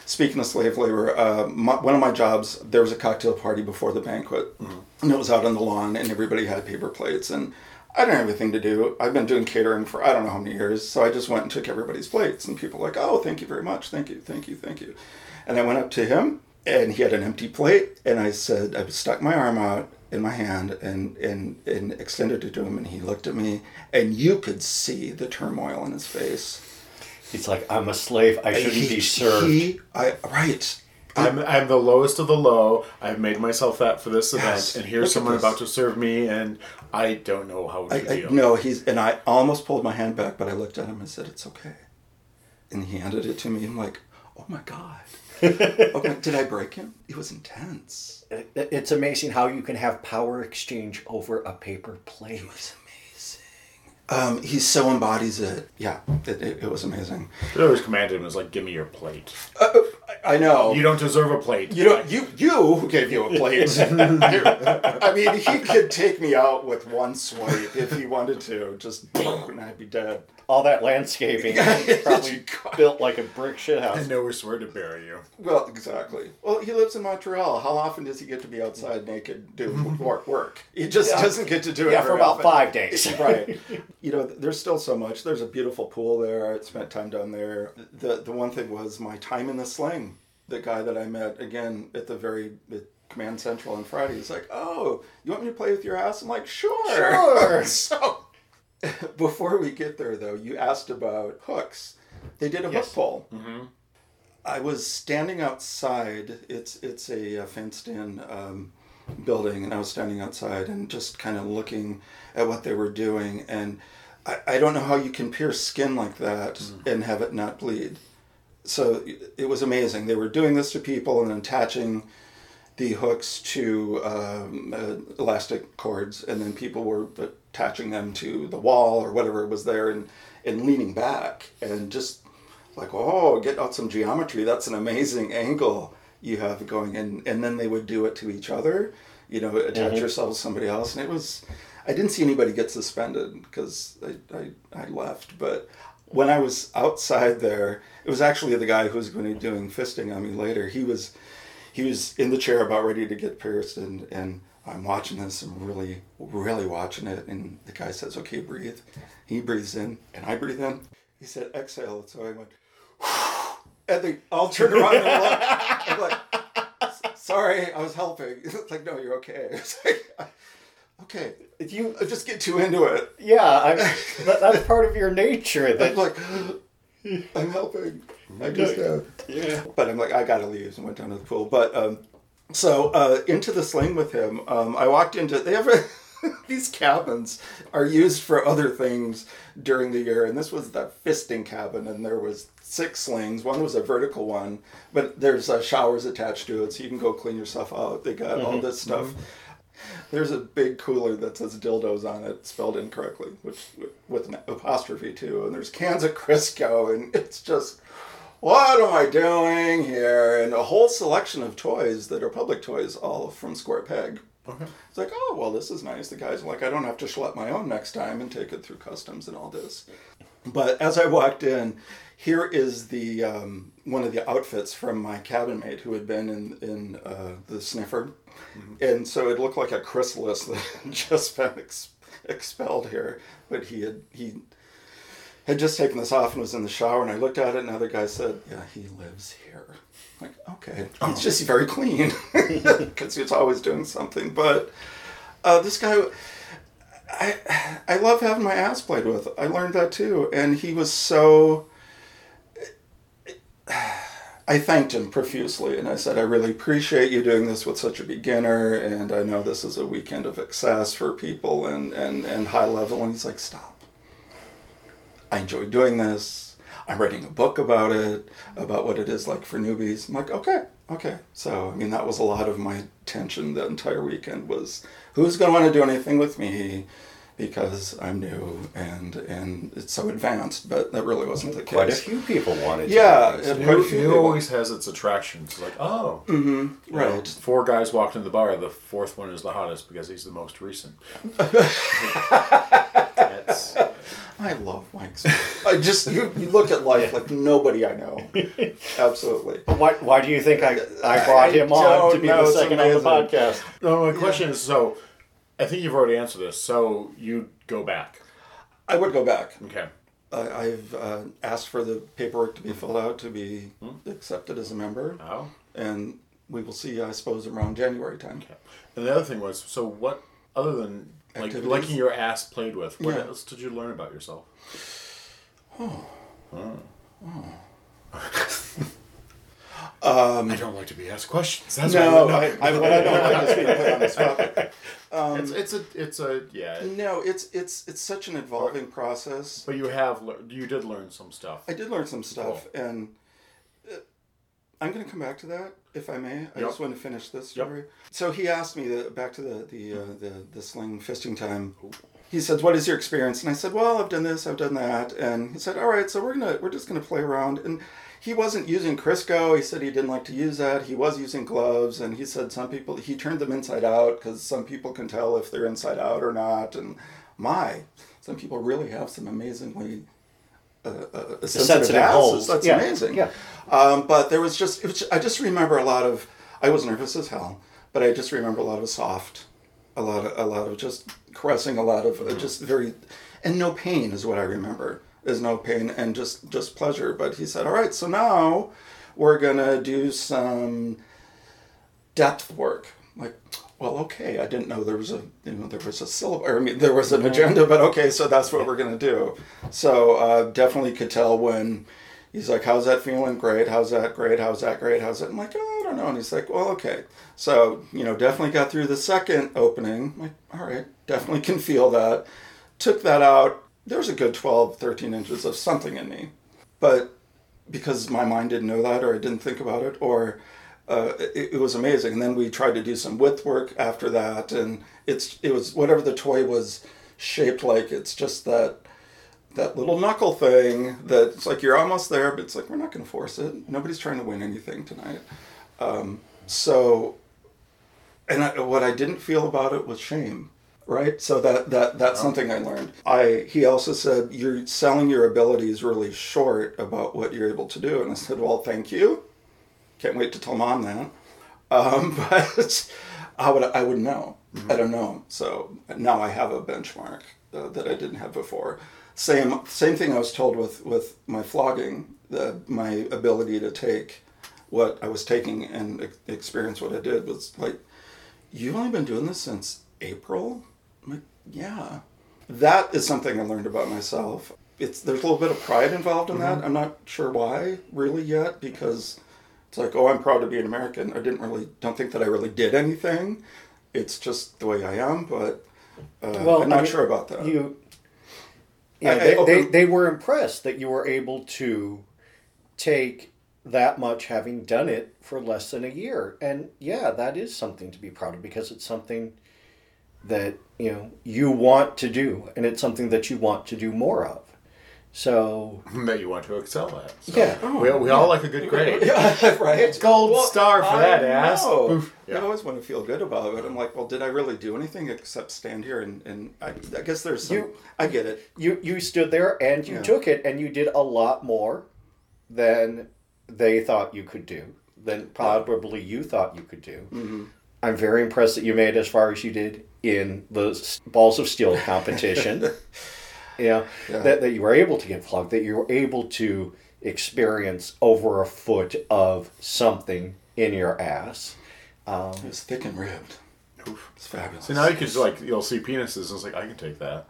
Speaking of slave labor, uh, my, one of my jobs, there was a cocktail party before the banquet, and it was out on the lawn, and everybody had paper plates, and I didn't have anything to do. I've been doing catering for I don't know how many years, so I just went and took everybody's plates, and people were like, "Oh, thank you very much, thank you, thank you, thank you," and I went up to him, and he had an empty plate, and I said, I stuck my arm out, in my hand and, and, and extended it to him, and he looked at me, and you could see the turmoil in his face. He's like, I'm a slave. I shouldn't he, be served. He, I, right. I'm, I'm the lowest of the low. I've made myself that for this event, and here's at someone about to serve me, and I don't know how to I, I, deal. no, he's and I almost pulled my hand back, but I looked at him and said, "It's okay." And he handed it to me. I'm like, "Oh my god! oh my, did I break him?" It was intense. It- It's amazing how you can have power exchange over a paper plate. Um, he so embodies it. Yeah, it, it, it was amazing. I always commanded him, "Is like, give me your plate. Uh, I know. You don't deserve a plate. You know, you you who gave you a plate. I mean, he could take me out with one swipe if he wanted to. Just and I'd be dead. All that landscaping probably built like a brick shit I house. know we're swear to bury you. Well, exactly. Well, he lives in Montreal. How often does he get to be outside naked doing work? Work. He just Yeah. doesn't get to do it. Yeah, for about often. five days. right. You know, there's still so much. There's a beautiful pool there. I spent time down there. The the one thing was my time in the sling. The guy that I met again at the very at Command Central on Friday. He's like, "Oh, you want me to play with your ass?" I'm like, "Sure." Sure. so before we get there, though, you asked about hooks. They did a Yes. hook pull. Mm-hmm. I was standing outside. It's it's a, uh fenced-in um, building, and I was standing outside and just kind of looking at what they were doing. And I, I don't know how you can pierce skin like that and have it not bleed. So it was amazing. They were doing this to people and attaching the hooks to um, uh, elastic cords, and then people were attaching them to the wall or whatever was there, and and leaning back and just like, oh, get out some geometry. That's an amazing angle you have going, and and then they would do it to each other, you know, attach yourself to somebody else, and it was. I didn't see anybody get suspended because I, I, I left, but when I was outside there, it was actually the guy who was going to be doing fisting on me later. He was he was in the chair about ready to get pierced and and I'm watching this and really really watching it and the guy says okay breathe. He breathes in and I breathe in. He said exhale. So I went and they all turned around and looked. I'm like sorry I was helping. It's like no you're okay. It's like okay If you just get too into it Yeah, I'm, that, that's part of your nature. I'm like I'm helping I just am yeah. but I'm like, I gotta leave, and went down to the pool. But um, so uh, into the sling with him, um, I walked into. They have a, these cabins are used for other things during the year, and this was the fisting cabin, and there was six slings. One was a vertical one, but there's uh, showers attached to it, so you can go clean yourself out. They got all this stuff. There's a big cooler that says dildos on it, spelled incorrectly, which with an apostrophe too. And there's cans of Crisco, and it's just, what am I doing here? And a whole selection of toys that are public toys, all from Square Peg. Okay. It's like, oh well, this is nice. The guys are like, I don't have to schlep my own next time and take it through customs and all this. But as I walked in, here is the um, one of the outfits from my cabin mate who had been in in uh, the sniffer, and so it looked like a chrysalis that had just been ex- expelled here. But he had he had just taken this off and was in the shower, and I looked at it, and another guy said, "Yeah, he lives here." I'm like, okay, it's just very clean because he's always doing something. But uh, this guy. I I love having my ass played with. I learned that too, and he was so. I thanked him profusely, and I said, "I really appreciate you doing this with such a beginner, and I know this is a weekend of excess for people and and and high level." And he's like, "Stop. I enjoy doing this. I'm writing a book about it, about what it is like for newbies." I'm like, "Okay, okay." So I mean, that was a lot of my attention the entire weekend was who's going to want to do anything with me because I'm new and and it's so advanced, but that really wasn't the case. Quite a case. few people wanted. Yeah, to do yeah, this. quite a New, few new people. always has its attractions. Like, oh, mm-hmm, you know, Right. four guys walked into the bar. The fourth one is the hottest because he's the most recent. That's, I love Mike's. I just you, you look at life like nobody I know. Absolutely. Why, why do you think I, I brought I him on to be the it's second on the podcast? no, my question is so. I think you've already answered this. So you go back. I would go back. Okay. I, I've uh, asked for the paperwork to be filled out to be accepted as a member, Oh. and we will see, I suppose, around January time. Okay. And the other thing was, so what other than like Activities? liking your ass played with, what Yeah. else did you learn about yourself? Um, I don't like to be asked questions. That's no, why I, I, what I don't like is being put on the spot. it's, it's a it's a yeah. No, it's it's it's such an evolving process. But you have lear- you did learn some stuff. I did learn some stuff, and uh, I'm going to come back to that if I may. I just want to finish this Yep. So he asked me the, back to the the, uh, the the sling fisting time. He said, "What is your experience?" And I said, "Well, I've done this, I've done that." And he said, "All right, so we're gonna we're just gonna play around." And he wasn't using Crisco. He said he didn't like to use that. He was using gloves, and he said some people he turned them inside out because some people can tell if they're inside out or not. And my, some people really have some amazingly uh, uh, sensitive, sensitive asses. That's Yeah, amazing. yeah. Um, but there was just, was, I just remember a lot of. I was nervous as hell, but I just remember a lot of soft, a lot of a lot of just caressing, a lot of uh, just very, and no pain is what I remember. Is no pain and just just pleasure. But he said, "All right, so now we're gonna do some depth work." Like, well, okay, I didn't know there was a you know there was a syllable. Or, I mean, there was an agenda, but okay, so that's what we're gonna do. So uh, definitely could tell when he's like, "How's that feeling? Great. How's that? Great. How's that? Great. How's that?" I'm like, "Oh, I don't know." And he's like, "Well, okay." So you know, definitely got through the second opening. I'm like, all right, definitely can feel that. Took that out. There was a good 12, 13 inches of something in me, but because my mind didn't know that or I didn't think about it or uh, it, it was amazing. And then we tried to do some width work after that, and it's it was whatever the toy was shaped like. It's just that that little knuckle thing that it's like you're almost there, but it's like we're not going to force it. Nobody's trying to win anything tonight. Um, so, and I, what I didn't feel about it was shame. Right, so that that that's something I learned. I he also said you're selling your abilities really short about what you're able to do, and I said, well, thank you. Can't wait to tell mom that. Um, but I would I would know. I don't know. So now I have a benchmark uh, that I didn't have before. Same same thing I was told with with my flogging. The, my ability to take what I was taking and experience what I did was like, you've only been doing this since April. Like, yeah. That is something I learned about myself. It's there's a little bit of pride involved in that. I'm not sure why really yet because it's like, oh, I'm proud to be an American. I didn't really don't think that I really did anything. It's just the way I am, but uh, Well, I'm not I mean, sure about that. You, yeah, I- I they, they, they were impressed that you were able to take that much having done it for less than a year. And yeah, that is something to be proud of because it's something that, you know, you want to do and it's something that you want to do more of. So, that you want to excel at. So yeah. we, we all like a good grade. yeah, right. It's gold star for I that ass. know. Poof. I always want to feel good about it. I'm like, well, did I really do anything except stand here and, and I, I guess there's some. You- I get it. You you stood there and you Yeah. took it and you did a lot more than they thought you could do, than probably you thought you could do. Mm-hmm. I'm very impressed that you made as far as you did in the balls of steel competition. yeah, Yeah. that that you were able to get flogged, that you were able to experience over a foot of something in your ass. Um, It was thick and ribbed. It's fabulous. So now you can just like you'll see penises and it's like I can take that.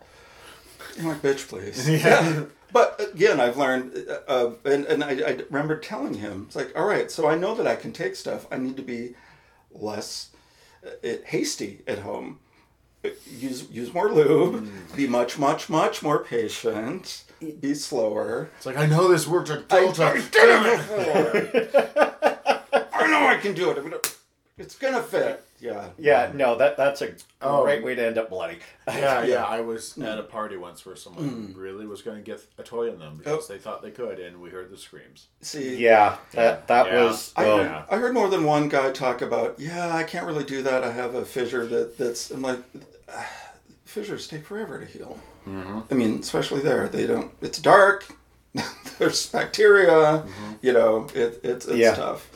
I'm like, bitch, please. Yeah. But again, I've learned, uh, uh, and, and I, I remember telling him, it's like, all right, so I know that I can take stuff. I need to be less uh, hasty at home. Uh, Use use more lube. Be much, much, much more patient. Be slower. It's like I know this worked at Delta. I did it before. I know I can do it. I'm gonna- It's gonna fit. Yeah. yeah, no, that that's a Oh. great way to end up bloody. Yeah, yeah. Yeah. I was at a party once where someone really was going to get a toy in them because they thought they could, and we heard the screams. See. yeah, that that Yeah. was. I, oh, Yeah. I heard more than one guy talk about, yeah, I can't really do that. I have a fissure that, that's, I'm like, "Ah, fissures take forever to heal. I mean, especially there, they don't, it's dark, there's bacteria, you know, it, it's, it's Yeah. tough.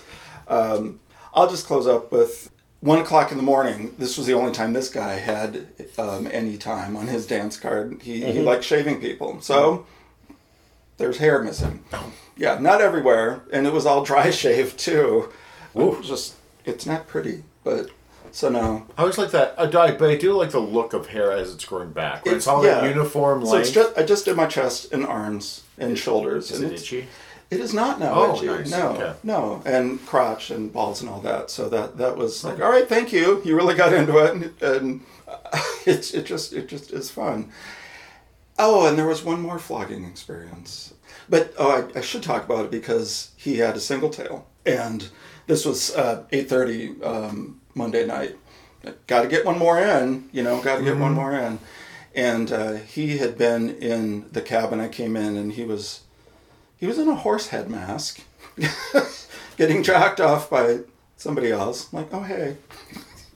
Um, I'll just close up with one o'clock in the morning. This was the only time this guy had um, any time on his dance card. He, he liked shaving people. So there's hair missing. Yeah, not everywhere, and it was all dry shaved too. Was just it's not pretty, but so no. I always like that. I, I- but I do like the look of hair as it's growing back. It's, It's- all yeah. that uniform So length. it's just I just did my chest and arms and shoulders. is and it itchy? It is not now. Oh, itchy. nice. No, Okay. no, and crotch and balls and all that. So that that was like, all right, thank you. You really got into it, and, and it's it just it just is fun. Oh, and there was one more flogging experience, but oh, I, I should talk about it because he had a single tail, and this was uh, eight thirty um, Monday night. Got to get one more in, you know. Got to get one more in, and uh, he had been in the cabin. I came in, and he was he was in a horse head mask, getting jacked off by somebody else. I'm like, oh hey,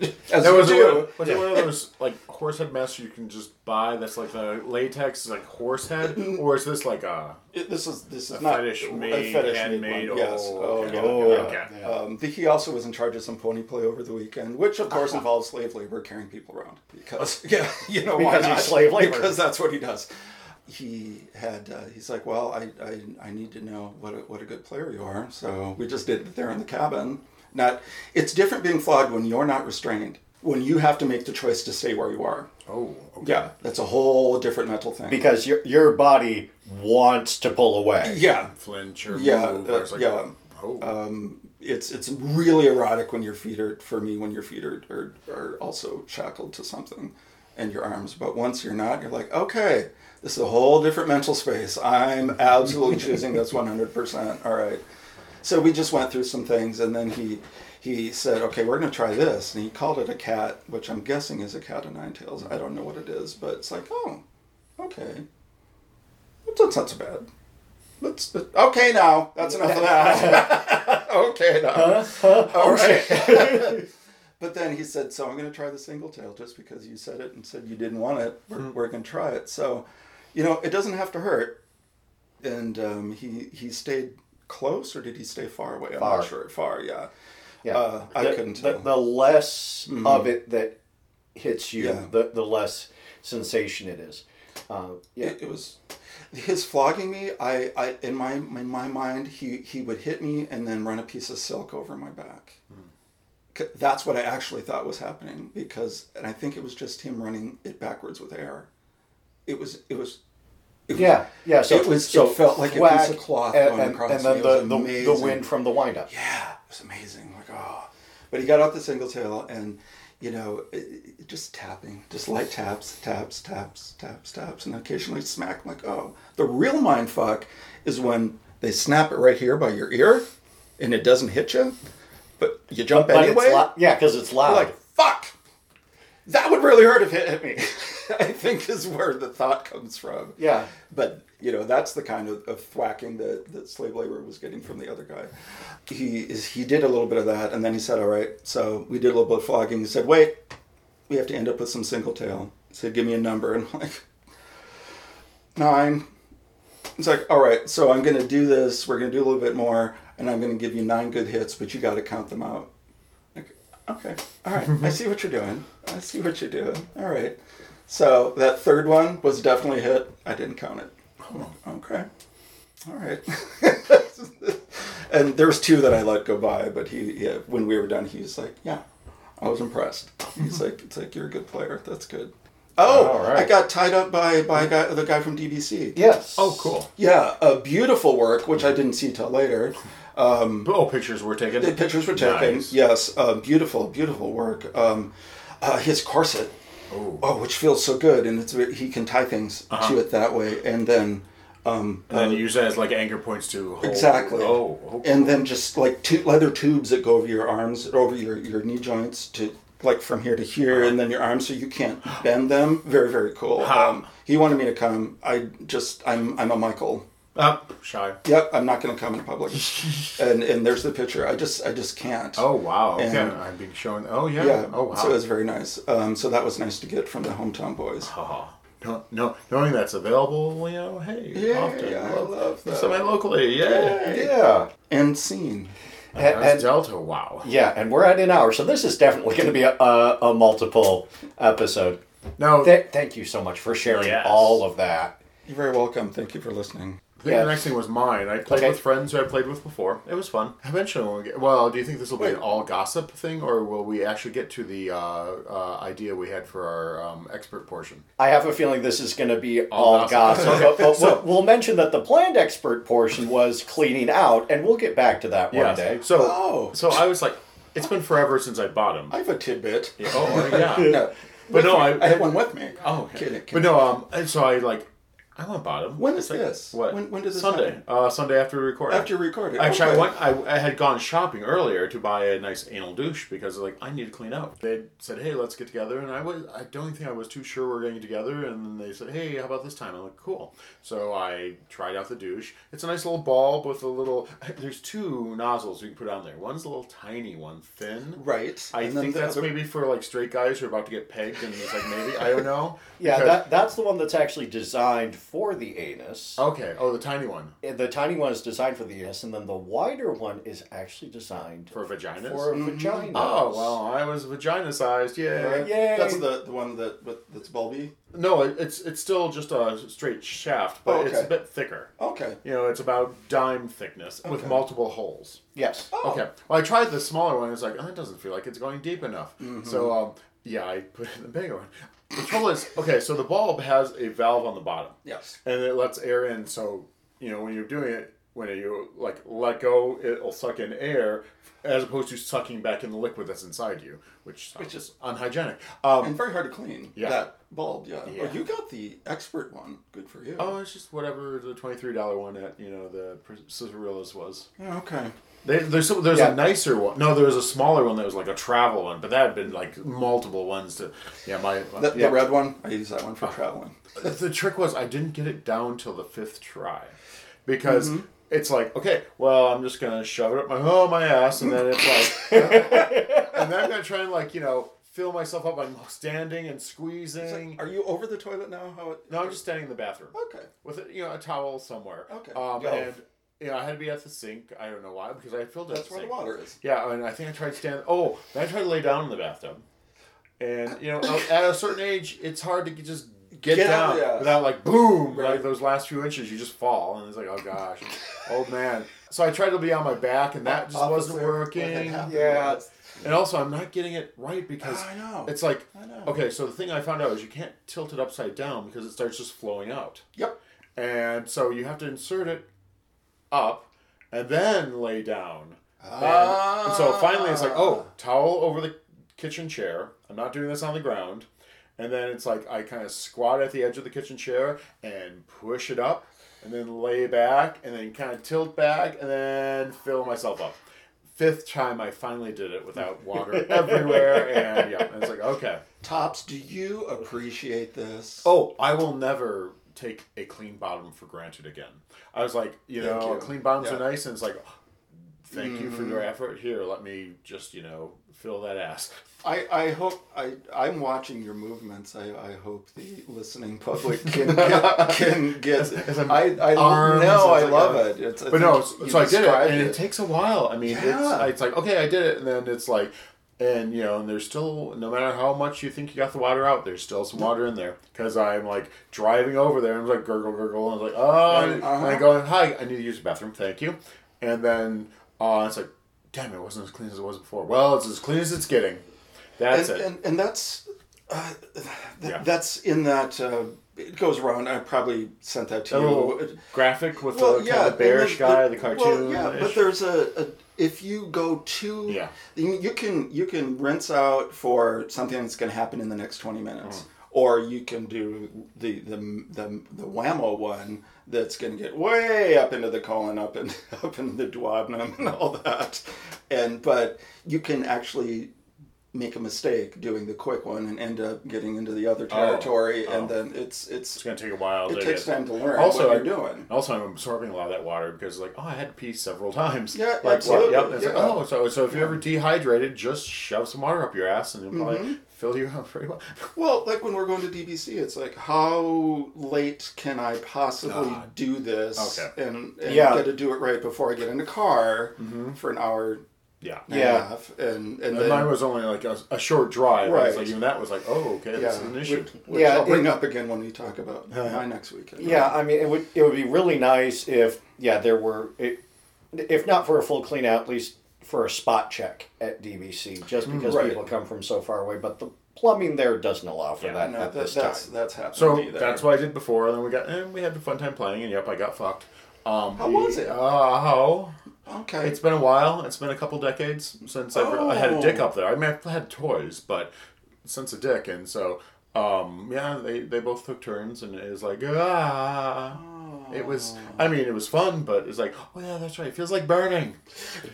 as That was, do. one, was it one of those like horse head masks you can just buy? That's like the latex, like horse head, or is this like a? It- this is this is A not fetish a made, fetish handmade, one. Yes. oh, Oh, okay, yeah. okay, yeah. Um, the, he also was in charge of some pony play over the weekend, which of course involves slave labor, carrying people around. Because yeah, you know why Because he's not? slave labor. Because that's what he does. He had. Uh, he's like, well, I, I I need to know what a, what a good player you are. So we just did it there in the cabin. Not. It's different being flogged when you're not restrained. When you have to make the choice to stay where you are. Oh, okay. Yeah, that's a whole different mental thing. Because your your body wants to pull away. yeah, flinch or Yeah, move. uh, or it's like, yeah. Oh, it's it's really erotic when your feet are for me when your feet are, are are also shackled to something and your arms but once you're not you're like okay this is a whole different mental space i'm absolutely choosing this 100% all right so we just went through some things and then he he said okay we're going to try this. And he called it a cat which i'm guessing is a cat of nine tails. I don't know what it is but it's like oh okay. That's not so bad. Let's, okay now. That's enough of that. Okay now. All right. but then he said, "So I'm going to try the single tail just because you said it and said you didn't want it. We're, we're going to try it." So, you know, it doesn't have to hurt. And um, he he stayed close, or did he stay far away? I'm Far. not sure. Far, yeah. Yeah. Uh, I the, couldn't the, tell. the less of it that hits you, Yeah. the, the less sensation it is. Uh, yeah. It, it was his flogging me. I, I in my in my mind, he he would hit me and then run a piece of silk over my back. C- That's what I actually thought was happening because, and I think it was just him running it backwards with air. It was it was. It Yeah, yeah. So it was. So it felt like a piece of cloth and, going and, across and then the, the, the wind from the windup. Yeah, it was amazing. Like, oh. But he got out the single tail and, you know, it, it- just tapping, just light taps, taps, taps, taps, taps, and occasionally smack. I'm like, oh. The real mind fuck is when they snap it right here by your ear and it doesn't hit you, but you jump But anyway. it's loud. Yeah, because it's You're loud. like, fuck! That would really hurt if it hit me. I think is where the thought comes from. yeah. But you know, that's the kind of, of thwacking that, that slave labor was getting from the other guy. He is he did a little bit of that, and then he said, "All right." So we did a little bit of flogging. He said, "Wait, we have to end up with some single tail." He said, "Give me a number," and I'm like nine. It's like, all right, so I'm gonna do this. We're gonna do a little bit more, and I'm gonna give you nine good hits, but you got to count them out. Like, okay, all right, I see what you're doing. I see what you're doing. All right. So that third one was definitely a hit. I didn't count it. Okay. All right. and there was two that I let go by, but he, yeah, when we were done, he was like, "Yeah, I was impressed." He's like, "It's like you're a good player. That's good." Oh, All right. I got tied up by by a guy, the guy from DBC. Yes. oh, cool. Yeah, a beautiful work, which I didn't see till later. Oh, pictures were taken. The pictures were taken. Nice. Yes, uh, beautiful, beautiful work. Um, uh, his corset, Oh. oh, which feels so good, and it's he can tie things Uh-huh. to it that way, and then um, And then you use that as like anchor points to hold. Exactly. Oh, oh, and then just like two leather tubes that go over your arms, over your, your knee joints to like from here to here, and then your arms so you can't bend them. Very very cool. Um, he wanted me to come. I just I'm I'm a Michael. Up, shy. Yep, I'm not going to come in public. and and there's the picture. I just I just can't. Oh wow. Okay. And- I'm being shown. Oh yeah. yeah. Oh wow. So it was very nice. Um, so that was nice to get from the hometown boys. Oh, no, no, knowing that's available, you know, hey, Yeah, often, I love that. Somebody locally, yeah. Yeah. And scene. And, That's and- Delta, wow. yeah, and we're at an hour, so this is definitely going to be a, a, a multiple episode. No, Th- thank you so much for sharing Yes. all of that. You're very welcome. Thank you for listening. I think Yeah. the next thing was mine. I played Okay. with friends who I played with before. It was fun. Eventually, when we get, well, do you think this will be an all gossip thing, or will we actually get to the uh, uh, idea we had for our um, expert portion? I have a feeling this is going to be all, gossip. gossip. but, but we'll, we'll mention that the planned expert portion was cleaning out, and we'll get back to that one Yeah. day. So, Oh. so I was like, it's been forever since I bought them. I have a tidbit. Oh yeah. No, But no, with me. I- I have one with me. Oh, okay. Kidding, But no, um, and so I like, I went bought them. When is like, this? What? When- when did this Sunday. happen? Uh, Sunday after we recorded. After you recorded. Actually, I went. I, I had gone shopping earlier to buy a nice anal douche because like I need to clean out. They said, "Hey, let's get together," and I was. I don't think I was too sure we are getting together. And then they said, "Hey, how about this time?" I'm like, "Cool." So I tried out the douche. It's a nice little bulb with a little. There's two nozzles you can put on there. One's a little tiny one, thin. Right. I and think that's other- maybe for like straight guys who are about to get pegged, and it's like maybe I don't know. Yeah, Because- that, that's the one that's actually designed for the anus. Okay. Oh, the tiny one eh, The tiny one is designed for the anus, and then the wider one is actually designed for vaginas. for mm-hmm. vagina. oh well, I was vagina sized. Yeah. Yay! That's the, the one that with, that's bulby. No, it, it's it's still just a straight shaft, but Oh, it's a bit thicker. Okay. You know, it's about dime thickness with multiple holes. yes. Oh. Okay. Well, I tried the smaller one. It's like, oh, it doesn't feel like it's going deep enough. Mm-hmm. So, um, yeah, I put in the bigger one. The trouble is, okay, so the bulb has a valve on the bottom, Yes. and it lets air in. So, you know, when you're doing it, when you like let go, it'll suck in air, as opposed to sucking back in the liquid that's inside you, which, which is unhygienic. Um, And very hard to clean. Yeah. That bulb, yeah. Yeah. Oh, you got the expert one. Good for you. Oh, it's just whatever the twenty three dollar one at you know the Cicerillas was. Yeah, okay. They, there's some, there's Yeah. a nicer one. No, there was a smaller one that was like a travel one, but that had been like multiple ones to. Yeah, my. The, yeah. the red one, I use that one for traveling. The, the trick was I didn't get it down till the fifth try, because it's like okay, well I'm just gonna shove it up my oh my ass, and then it's like, and then I'm gonna try and like you know fill myself up. I'm standing and squeezing. Are you over the toilet now? How it? No, I'm just standing in the bathroom. Okay. with a, you know a towel somewhere. Okay. Um, and you know I had to be at the sink. I don't know why because I filled it. That's at where the sink. water is. Yeah, and I think I tried to stand. Oh, then I tried to lay down in the bathtub, and you know at a certain age it's hard to just get, Get down out, yeah. without like boom Right. like those last few inches you just fall and it's like oh gosh old man. So I tried to be on my back and that just wasn't working. Yeah. was- And also I'm not getting it right because I know. it's like know. okay. So the thing I found out is you can't tilt it upside down because it starts just flowing out. Yep. And so you have to insert it up and then lay down. And, Ah. and so finally it's like, oh, towel over the kitchen chair. I'm not doing this on the ground. And then it's like I kind of squat at the edge of the kitchen chair and push it up and then lay back and then kind of tilt back and then fill myself up. Fifth time I finally did it without water everywhere and yeah, and it's like, okay. Tops, do you appreciate this? Oh, I will never take a clean bottom for granted again. I was like, you Thank know, you. clean bottoms Yeah. are nice, and it's like, thank you for Mm-hmm. your effort. Here, let me just, you know, fill that ass. I, I hope I I'm watching your movements. I, I hope the listening public can get, can get. As I'm I I arms, no, I like love a- it. It's, I But no, so, I did it, and it takes a while. I mean, Yeah. it's it's like okay, I did it, and then it's like. And you know, and there's still no matter how much you think you got the water out, there's still some water in there because I'm like driving over there and I'm like gurgle gurgle and I was like oh, and, Uh-huh. and I go hi, I need to use the bathroom, thank you, and then uh, it's like, damn, it wasn't as clean as it was before. Well, it's as clean as it's getting. That's and, it. and and that's uh, th- Yeah. that's in that. Uh, it goes around. I probably sent that to a you. little graphic with well, the yeah, kind of bearish and guy, the cartoon. Well, yeah, but there's a, a if you go too, Yeah. you can you can rinse out for something that's going to happen in the next twenty minutes, Mm. or you can do the the the the whammo one that's going to get way up into the colon, up and up into the duodenum, and all that, and but you can actually make a mistake doing the quick one and end up getting into the other territory, Oh. and then it's it's it's gonna take a while. it to takes time to learn Also, what I- you're doing. Also, I'm absorbing a lot of that water because, like, oh, I had to pee several times. Yeah, like, absolutely, Yep. It's like, oh, so so if you're ever dehydrated, just shove some water up your ass and it'll probably Mm-hmm. fill you up pretty well. Well, like when we're going to DBC, it's like, how late can I possibly Ah. do this Okay. and, and Yeah. get to do it right before I get in the car for an hour Mm-hmm. Yeah. and Yeah. half, and and And then mine was only like a, a short drive. Right. Right. like even that was like, oh, okay, this is an issue. which Yeah, I'll bring it- up again when we talk about my next weekend. Yeah, I mean, it would it would be really nice if yeah there were it, if not for a full clean out, at least for a spot check at DBC, just because Right. people come from so far away. But the plumbing there doesn't allow for Yeah, that no, at that, this that's time. that's happened. So to me there. that's what I did before. And then we got and we had a fun time playing. And yep, I got fucked. Um, How was it? Uh, how? Okay. It's been a while. It's been a couple decades since I've, I had a dick Oh. up there. I mean, I've had toys, but since a dick, and so um, yeah, they they both took turns, and it was like ah. It was. I mean, it was fun, but it's like, oh yeah, that's right. It feels like burning.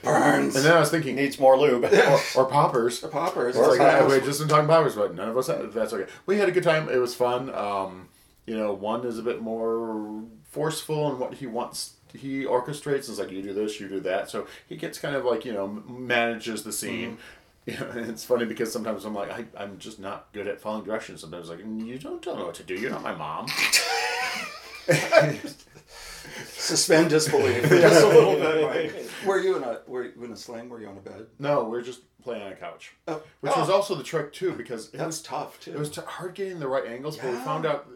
burns. And then I was thinking, Needs more lube. or, or poppers. the poppers. It's like, yeah, we just been talking poppers, but none of us. Had, that's okay. We had a good time. It was fun. Um, you know, one is a bit more forceful in what he wants. He orchestrates. It's like you do this, you do that. So he gets kind of like you know manages the scene. Mm-hmm. You know, and it's funny because sometimes I'm like I, I'm just not good at following directions. Sometimes like you don't tell me what to do. You're not my mom. Suspend disbelief just a little bit. Right? Were you in a were you in a sling? Were you on a bed? No, we're just playing on a couch, Oh, which oh, was also the trick too because it that's was tough too. It was t- hard getting the right angles, but we found out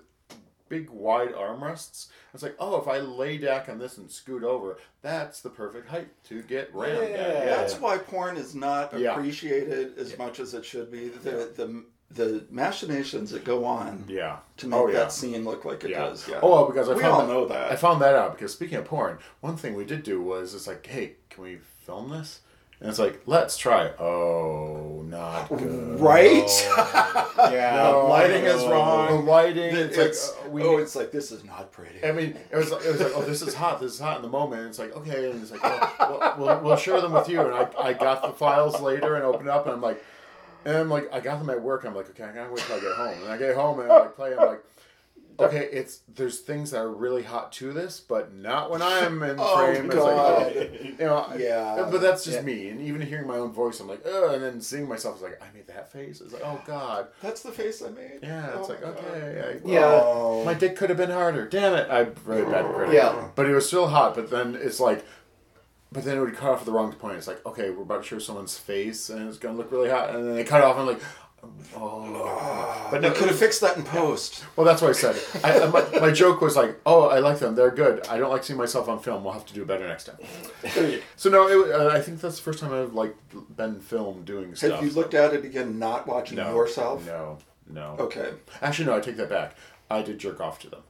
big wide armrests. It's like, oh, if I lay back on this and scoot over, that's the perfect height to get rammed at. Yeah. That's why porn is not Yeah. appreciated as much as it should be. The the the machinations that go on Yeah. to make oh, yeah. that scene look like it yeah. does. Yeah. Oh, because I we found all that, know that. I found that out because speaking of porn, one thing we did do was it's like, hey, can we film this? And it's like, let's try. Oh, not good. Right? yeah, The lighting no. is wrong. The lighting. it's, It's, like uh, we. oh, it's like this is not pretty. I mean, it was it was like, oh, this is hot. This is hot in the moment. It's like, okay, and it's like, oh, we'll, we'll, we'll share them with you. And I, I got the files later and opened up, and I'm like, and I'm like, I got them at work. I'm like, okay, I gotta wait till I get home. And I get home and I like play. I'm like, okay, it's there's things that are really hot to this, but not when I'm in Oh, frame. It's like, God. oh, you know, Yeah. But that's just Yeah. me. And even hearing my own voice, I'm like, oh, and then seeing myself, is like, I made that face. It's like, oh God. That's the face I made. Yeah, it's Oh like God. okay, I, Yeah. Oh. my dick could have been harder. Damn it! I'm really bad critic. Yeah. But it was still hot. But then it's like, but then it would cut off at the wrong point. It's like, okay, we're about to show someone's face, and it's gonna look really hot, and then they cut off, and I'm like, oh. But I no, could have fixed that in post. well, that's what I said. I, I- my, my joke was like, oh, I like them. They're good. I don't like seeing myself on film. We'll have to do better next time. So no, it, uh, I think that's the first time I've like been filmed doing stuff. Have you looked at it again, not watching yourself? No, no. Okay. Actually, no. I take that back. I did jerk off to them.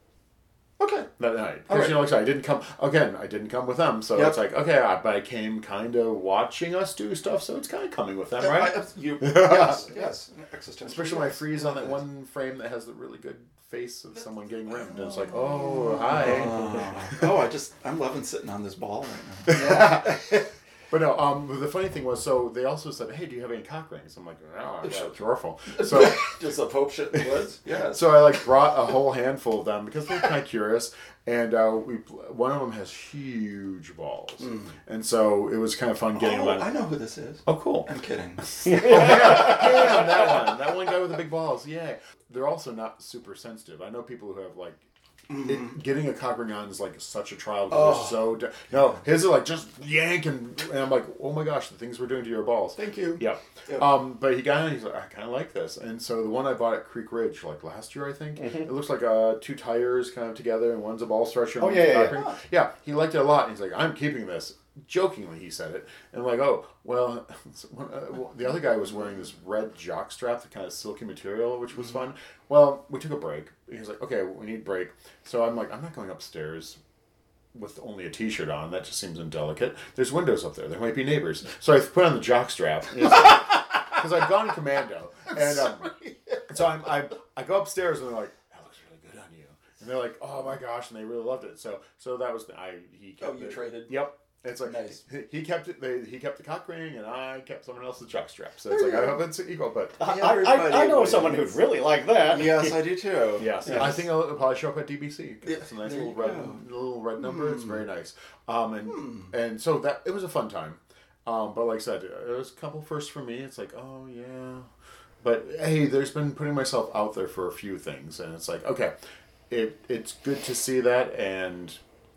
Okay. that night. Because right. you know, like I didn't come again. I didn't come with them, so Yep. it's like okay, I, but I came kind of watching us do stuff, so it's kind of coming with them, right? I- you, yes, yes. Existential. Especially when I freeze on that one frame that has the really good face of someone getting rimmed, and it's like, oh, oh hi. Oh. oh, I just, I'm loving sitting on this ball right now. But no, um, the funny thing was, so they also said, hey, do you have any cock rings? I'm like, no, I got a drawer full. So. Just a Pope shit in the woods? Yes. So I like brought a whole handful of them because they're kind of curious, and uh, we one of them has huge balls, and so it was kind of fun getting oh, them. I know who this is. Oh, cool! I'm kidding. yeah, yeah, that one, that one guy with the big balls. Yeah, they're also not super sensitive. I know people who have like. It, getting a cock ring on is like such a trial they're so de- no his are like just yank and, and I'm like oh my gosh the things we're doing to your balls Thank you. yeah. Yep. Um, but he got it. He's like, I kind of like this, and so the one I bought at Creek Ridge like last year, I think. It looks like uh, two tires kind of together, and one's a ball stretcher. And Oh, one's yeah, a yeah, cock yeah. ring. yeah. He liked it a lot. And he's like, I'm keeping this. Jokingly, he said it, and I'm like, oh well. uh, well, the other guy was wearing this red jock strap, the kind of silky material, which was fun. Well, we took a break. He was like, okay, we need break. So I'm like, I'm not going upstairs with only a t-shirt on. That just seems indelicate. There's windows up there. There might be neighbors. So I put on the jock strap because I've gone commando, and um, so I'm, I I go upstairs and they're like, "That looks really good on you," and they're like, "Oh my gosh!" and they really loved it. So so that was the, I he kept Oh, you it. traded? Yep. It's like Nice. he, he kept it. They, he kept the cock ring, and I kept someone else's jock strap. So it's like I hope it's equal, but. I, I, I know someone who'd really like that. Yes, I do too. Yes, Yes. I think it'll probably show up at DBC. 'cause Yeah, it's a nice there little red, go. Hmm. little red number. It's very nice. Um, and and so that it was a fun time. Um, but like I said, it was a couple firsts for me. It's like, oh yeah, but hey, there's been putting myself out there for a few things, and it's like, okay, it it's good to see that and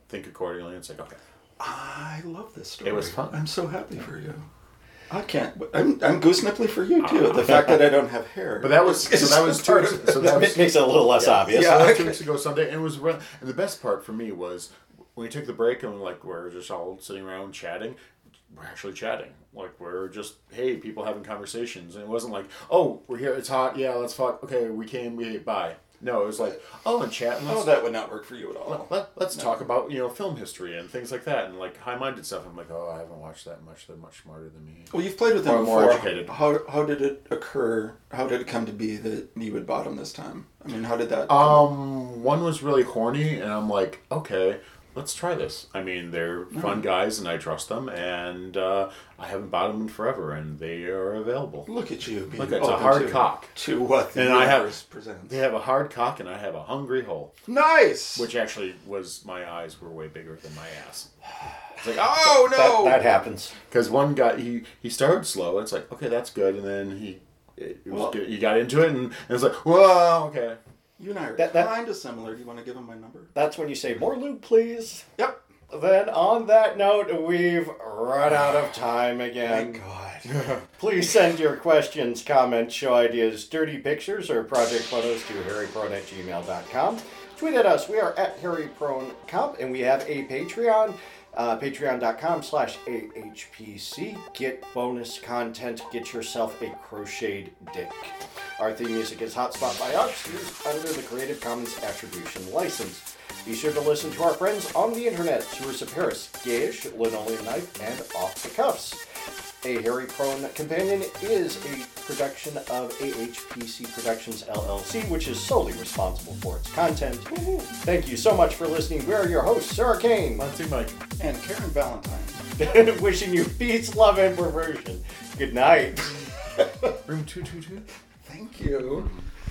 think accordingly. It's like, okay, I love this story. It was fun. I'm so happy for you. I can't. I'm, I'm goose nipply for you too. Ah. The fact that I don't have hair. But that was so that was two weeks, of so that That was makes it a little less obvious. Yeah. So that was okay. two weeks ago Sunday, and it was run. And the best part for me was when we took the break and like we're just all sitting around chatting. We're actually chatting. Like we're just hey, people having conversations, and it wasn't like oh, we're here, it's hot, yeah, let's fuck. Okay, we came, we bye. No, it was like oh, and chatting. Oh, that would not work for you at all. let, us talk about you know film history and things like that, and like high-minded stuff. I'm like, oh, I haven't watched that much. They're much smarter than me. Well, you've played with them Or more before. educated. How, how did it occur? How did it come to be that you would bottom this time? I mean, how did that? Um, one was really horny, and I'm like, okay, let's try this. I mean, they're fun guys, and I trust them, and uh, I haven't bought them in forever, and they are available. Look at you. Being Look, it's a hard to, cock. To what the And I have- presents. They have a hard cock, and I have a hungry hole, Nice. which actually was my eyes were way bigger than my ass. It's like, oh no, that happens. because one guy he he started slow. And It's like, okay, that's good, and then he. It was Well- good. He got into it, and, and it's like, whoa, okay. You and I are That- that- kind of similar. Do you want to give him my number? That's when you say, more loot, please. Yep. Then, on that note, we've run out of time again. Thank God. Please send your questions, comments, show ideas, dirty pictures, or project photos to hairyprone at gmail.com. Tweet at us. We are at hairypronecomp, and we have a Patreon. Uh, Patreon.com slash AHPC. Get bonus content. Get yourself a crocheted dick. Our theme music is Hotspot by Ox, used under the Creative Commons Attribution License. Be sure to listen to our friends on the internet, of Paris, Gage, Linoleum Knife, and Off the Cuffs. A Hairy Prone Companion is a production of AHPC Productions LLC, which is solely responsible for its content. Thank you so much for listening. We are your hosts, Sir Arcane, Let's Mike. And Karen Valentine. wishing you peace, love, and perversion. Good night. Room two two two. Thank you.